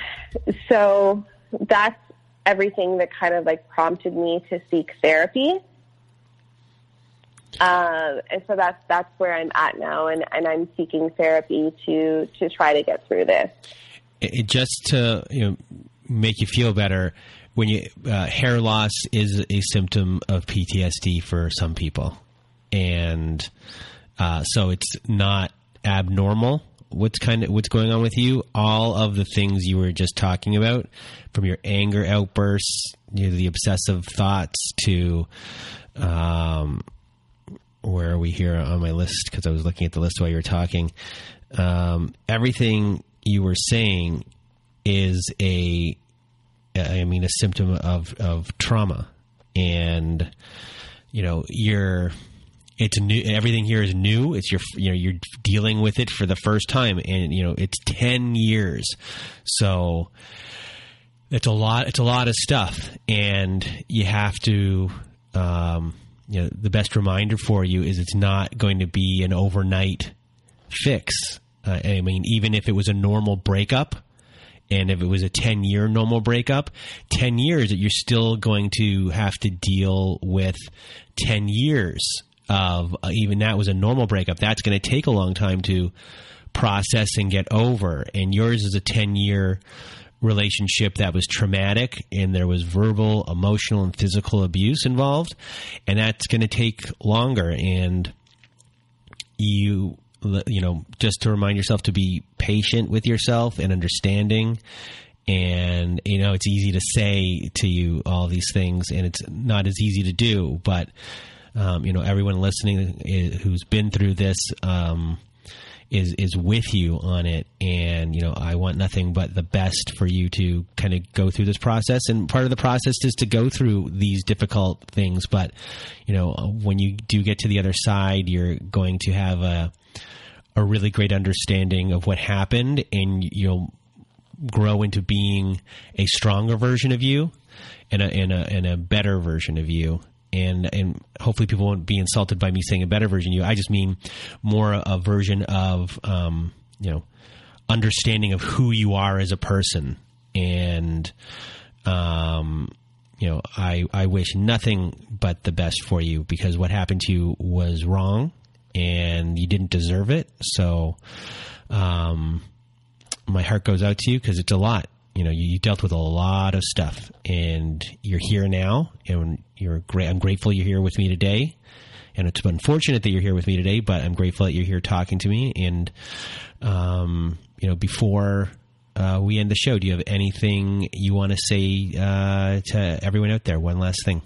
so that's everything that kind of like prompted me to seek therapy. Um, and so that's that's where I'm at now, and, and I'm seeking therapy to to try to get through this. It, just to you know make you feel better when you uh, hair loss is a symptom of PTSD for some people, and uh, so it's not abnormal. What's kind of what's going on with you? All of the things you were just talking about, from your anger outbursts, you know, the obsessive thoughts to um, where are we here on my list? Because I was looking at the list while you were talking. Um, everything you were saying is a, I mean, a symptom of of trauma, and you know, you're it's new. Everything here is new. It's your, you know, you're dealing with it for the first time, and you know, it's ten years. So it's a lot. It's a lot of stuff, and you have to. Um, you know, the best reminder for you is it's not going to be an overnight fix. Uh, I mean, even if it was a normal breakup, and if it was a 10 year normal breakup, 10 years that you're still going to have to deal with 10 years of uh, even that was a normal breakup. That's going to take a long time to process and get over. And yours is a 10 year relationship that was traumatic and there was verbal, emotional, and physical abuse involved. And that's going to take longer. And you, you know, just to remind yourself to be patient with yourself and understanding. And, you know, it's easy to say to you all these things and it's not as easy to do. But, um, you know, everyone listening eh, who's been through this, um, is is with you on it and you know I want nothing but the best for you to kind of go through this process and part of the process is to go through these difficult things but you know when you do get to the other side you're going to have a a really great understanding of what happened and you'll grow into being a stronger version of you and a, and a, and a better version of you. And and hopefully people won't be insulted by me saying a better version of you. I just mean more a version of um, you know understanding of who you are as a person, and um, you know I I wish nothing but the best for you because what happened to you was wrong and you didn't deserve it. So um, my heart goes out to you because it's a lot you know, you, you, dealt with a lot of stuff, and you're here now, and you're great. I'm grateful you're here with me today, and it's unfortunate that you're here with me today, but I'm grateful that you're here talking to me. And um, you know, before uh, we end the show, do you have anything you want to say uh, to everyone out there? One last thing.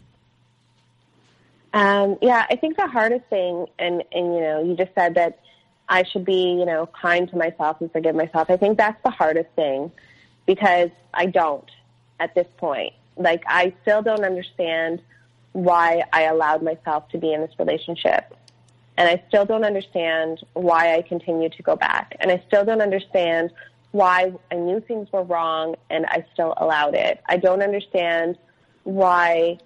Um, yeah, I think the hardest thing, and and you know, you just said that I should be, you know, kind to myself and forgive myself. I think that's the hardest thing because I don't at this point. Like, I still don't understand why I allowed myself to be in this relationship. And I still don't understand why I continue to go back. And I still don't understand why I knew things were wrong and I still allowed it. I don't understand why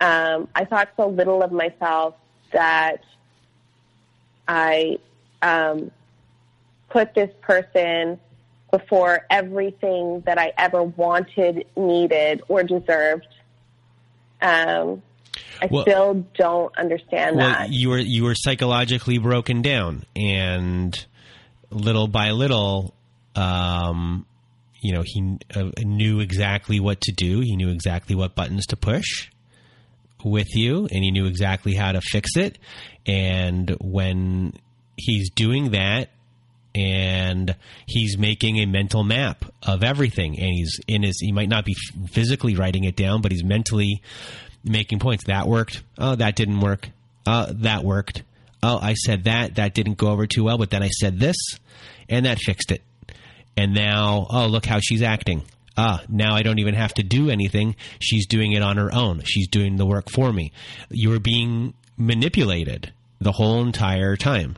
um, I thought so little of myself that I um, put this person before everything that I ever wanted, needed, or deserved. Um, I well, still don't understand well, that. You were you were psychologically broken down, and little by little, um, you know, he uh, knew exactly what to do. He knew exactly what buttons to push with you, and he knew exactly how to fix it. And when he's doing that, and he's making a mental map of everything and he's in his he might not be physically writing it down but he's mentally making points. That worked. Oh that didn't work. Oh that worked. Oh i said that. That didn't go over too well but then i said this and that fixed it. And now oh look how she's acting ah now i don't even have to do anything she's doing it on her own she's doing the work for me you were being manipulated the whole entire time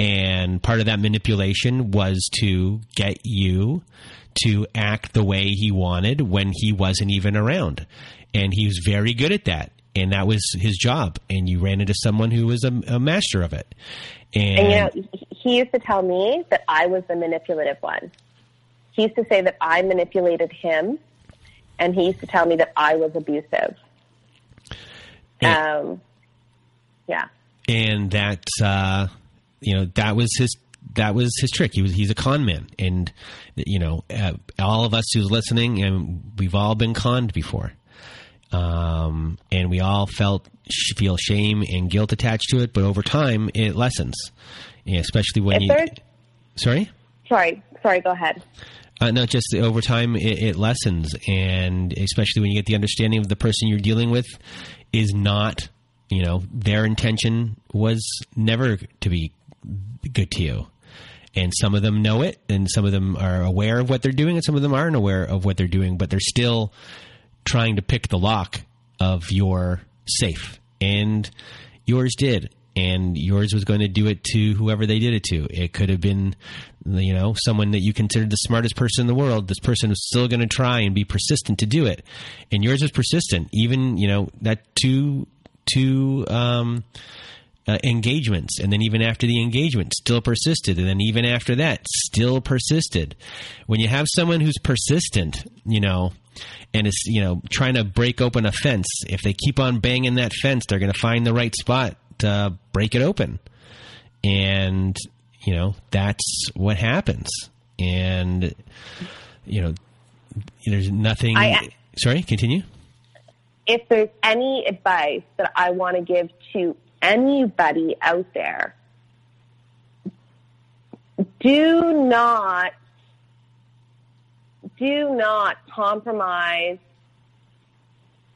and part of that manipulation was to get you to act the way he wanted when he wasn't even around. And he was very good at that. And that was his job. And you ran into someone who was a, a master of it. And, and, you know, he used to tell me that I was the manipulative one. He used to say that I manipulated him, and he used to tell me that I was abusive. um, Yeah. And that uh, you know that was his that was his trick. He was he's a con man, and you know uh, all of us who's listening, and we've all been conned before, um, and we all felt feel shame and guilt attached to it. But over time, it lessens, especially when If you. Sorry. Sorry, sorry. Go ahead. Uh, no, just over time it, it lessens, and especially when you get the understanding of the person you're dealing with is not, you know, their intention was never to be good to you. And some of them know it, and some of them are aware of what they're doing, and some of them aren't aware of what they're doing, but they're still trying to pick the lock of your safe. And yours did. And yours was going to do it to whoever they did it to. It could have been, you know, someone that you considered the smartest person in the world. This person was still going to try and be persistent to do it. And yours was persistent. Even, you know, that two, two, um, uh, engagements and then even after the engagement still persisted and then even after that still persisted when you have someone who's persistent you know and is you know trying to break open a fence if they keep on banging that fence they're going to find the right spot to break it open. And you know that's what happens. And you know there's nothing I- sorry continue. If there's any advice that I want to give to anybody out there, do not, do not compromise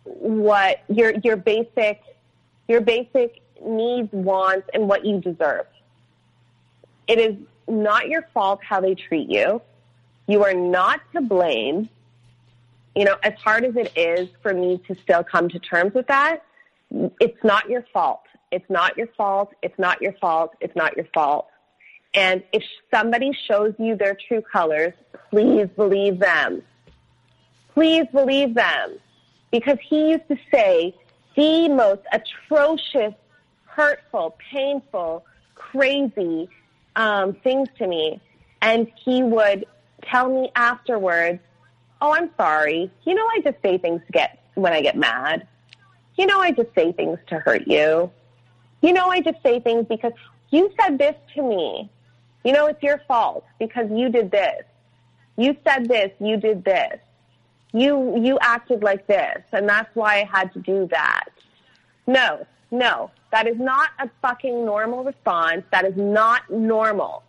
what your, your basic, your basic needs, wants, and what you deserve. It is not your fault how they treat you. You are not to blame you know, as hard as it is for me to still come to terms with that, it's not your fault. It's not your fault. It's not your fault. It's not your fault. And if somebody shows you their true colors, please believe them. Please believe them. Because he used to say the most atrocious, hurtful, painful, crazy um, things to me. And he would tell me afterwards, oh, I'm sorry. You know, I just say things to get when I get mad. You know, I just say things to hurt you. You know, I just say things because you said this to me. You know, it's your fault because you did this. You said this, you did this. You, you acted like this and that's why I had to do that. No, no, that is not a fucking normal response. That is not normal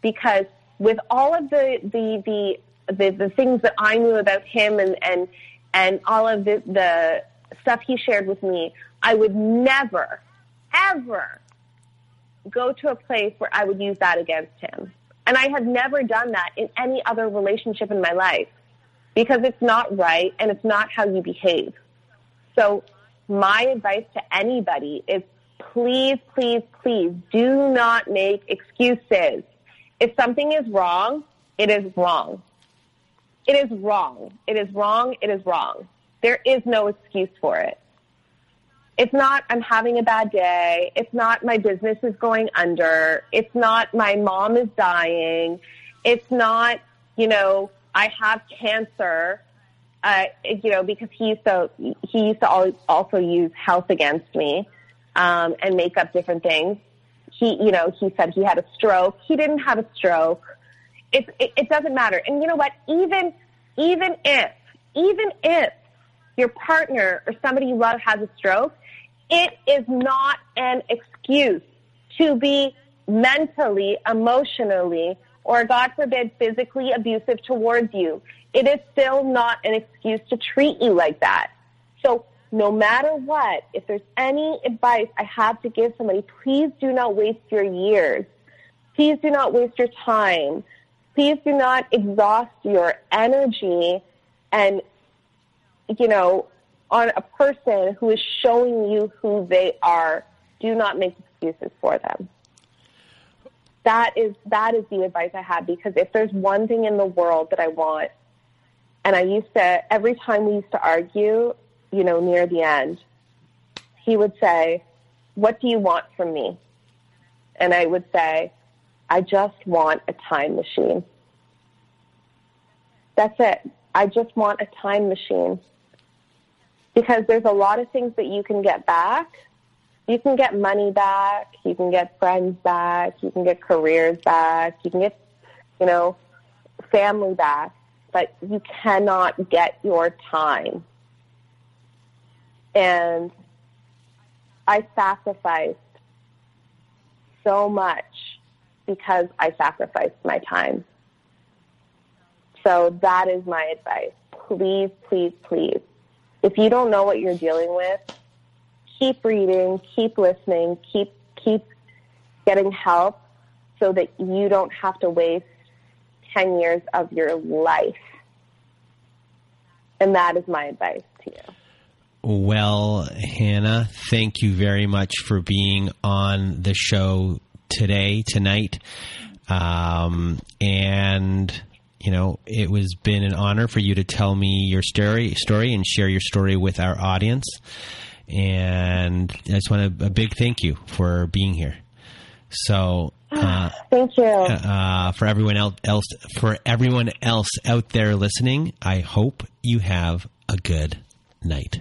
because with all of the, the, the the, the things that I knew about him and, and, and all of the, the stuff he shared with me, I would never, ever go to a place where I would use that against him. And I have never done that in any other relationship in my life because it's not right and it's not how you behave. So my advice to anybody is please, please, please do not make excuses. If something is wrong, it is wrong. It is wrong. It is wrong. It is wrong. There is no excuse for it. It's not, I'm having a bad day. It's not, my business is going under. It's not, my mom is dying. It's not, you know, I have cancer. Uh, you know, because he used to, he used to also use health against me, um, and make up different things. He, you know, he said he had a stroke. He didn't have a stroke it, it, it doesn't matter. And you know what? Even, even if, even if your partner or somebody you love has a stroke, it is not an excuse to be mentally, emotionally, or God forbid, physically abusive towards you. It is still not an excuse to treat you like that. So no matter what, if there's any advice I have to give somebody, please do not waste your years. Please do not waste your time please do not exhaust your energy and, you know, on a person who is showing you who they are. Do not make excuses for them. That is, that is the advice I have because if there's one thing in the world that I want, and I used to, every time we used to argue, you know, near the end, he would say, what do you want from me? And I would say, I just want a time machine. That's it. I just want a time machine. Because there's a lot of things that you can get back. you can get money back, you can get friends back, you can get careers back, you can get, you know, family back, but you cannot get your time. And I sacrificed so much because I sacrificed my time. So that is my advice. Please, please, please. If you don't know what you're dealing with, keep reading, keep listening, keep keep getting help so that you don't have to waste 10 years of your life. And that is my advice to you. Well, Hanna, thank you very much for being on the show today, tonight. Um, and you know, it was been an honor for you to tell me your story, story, and share your story with our audience. And I just want a, a big thank you for being here. So, uh, thank you uh, for everyone else. For everyone else out there listening, I hope you have a good night.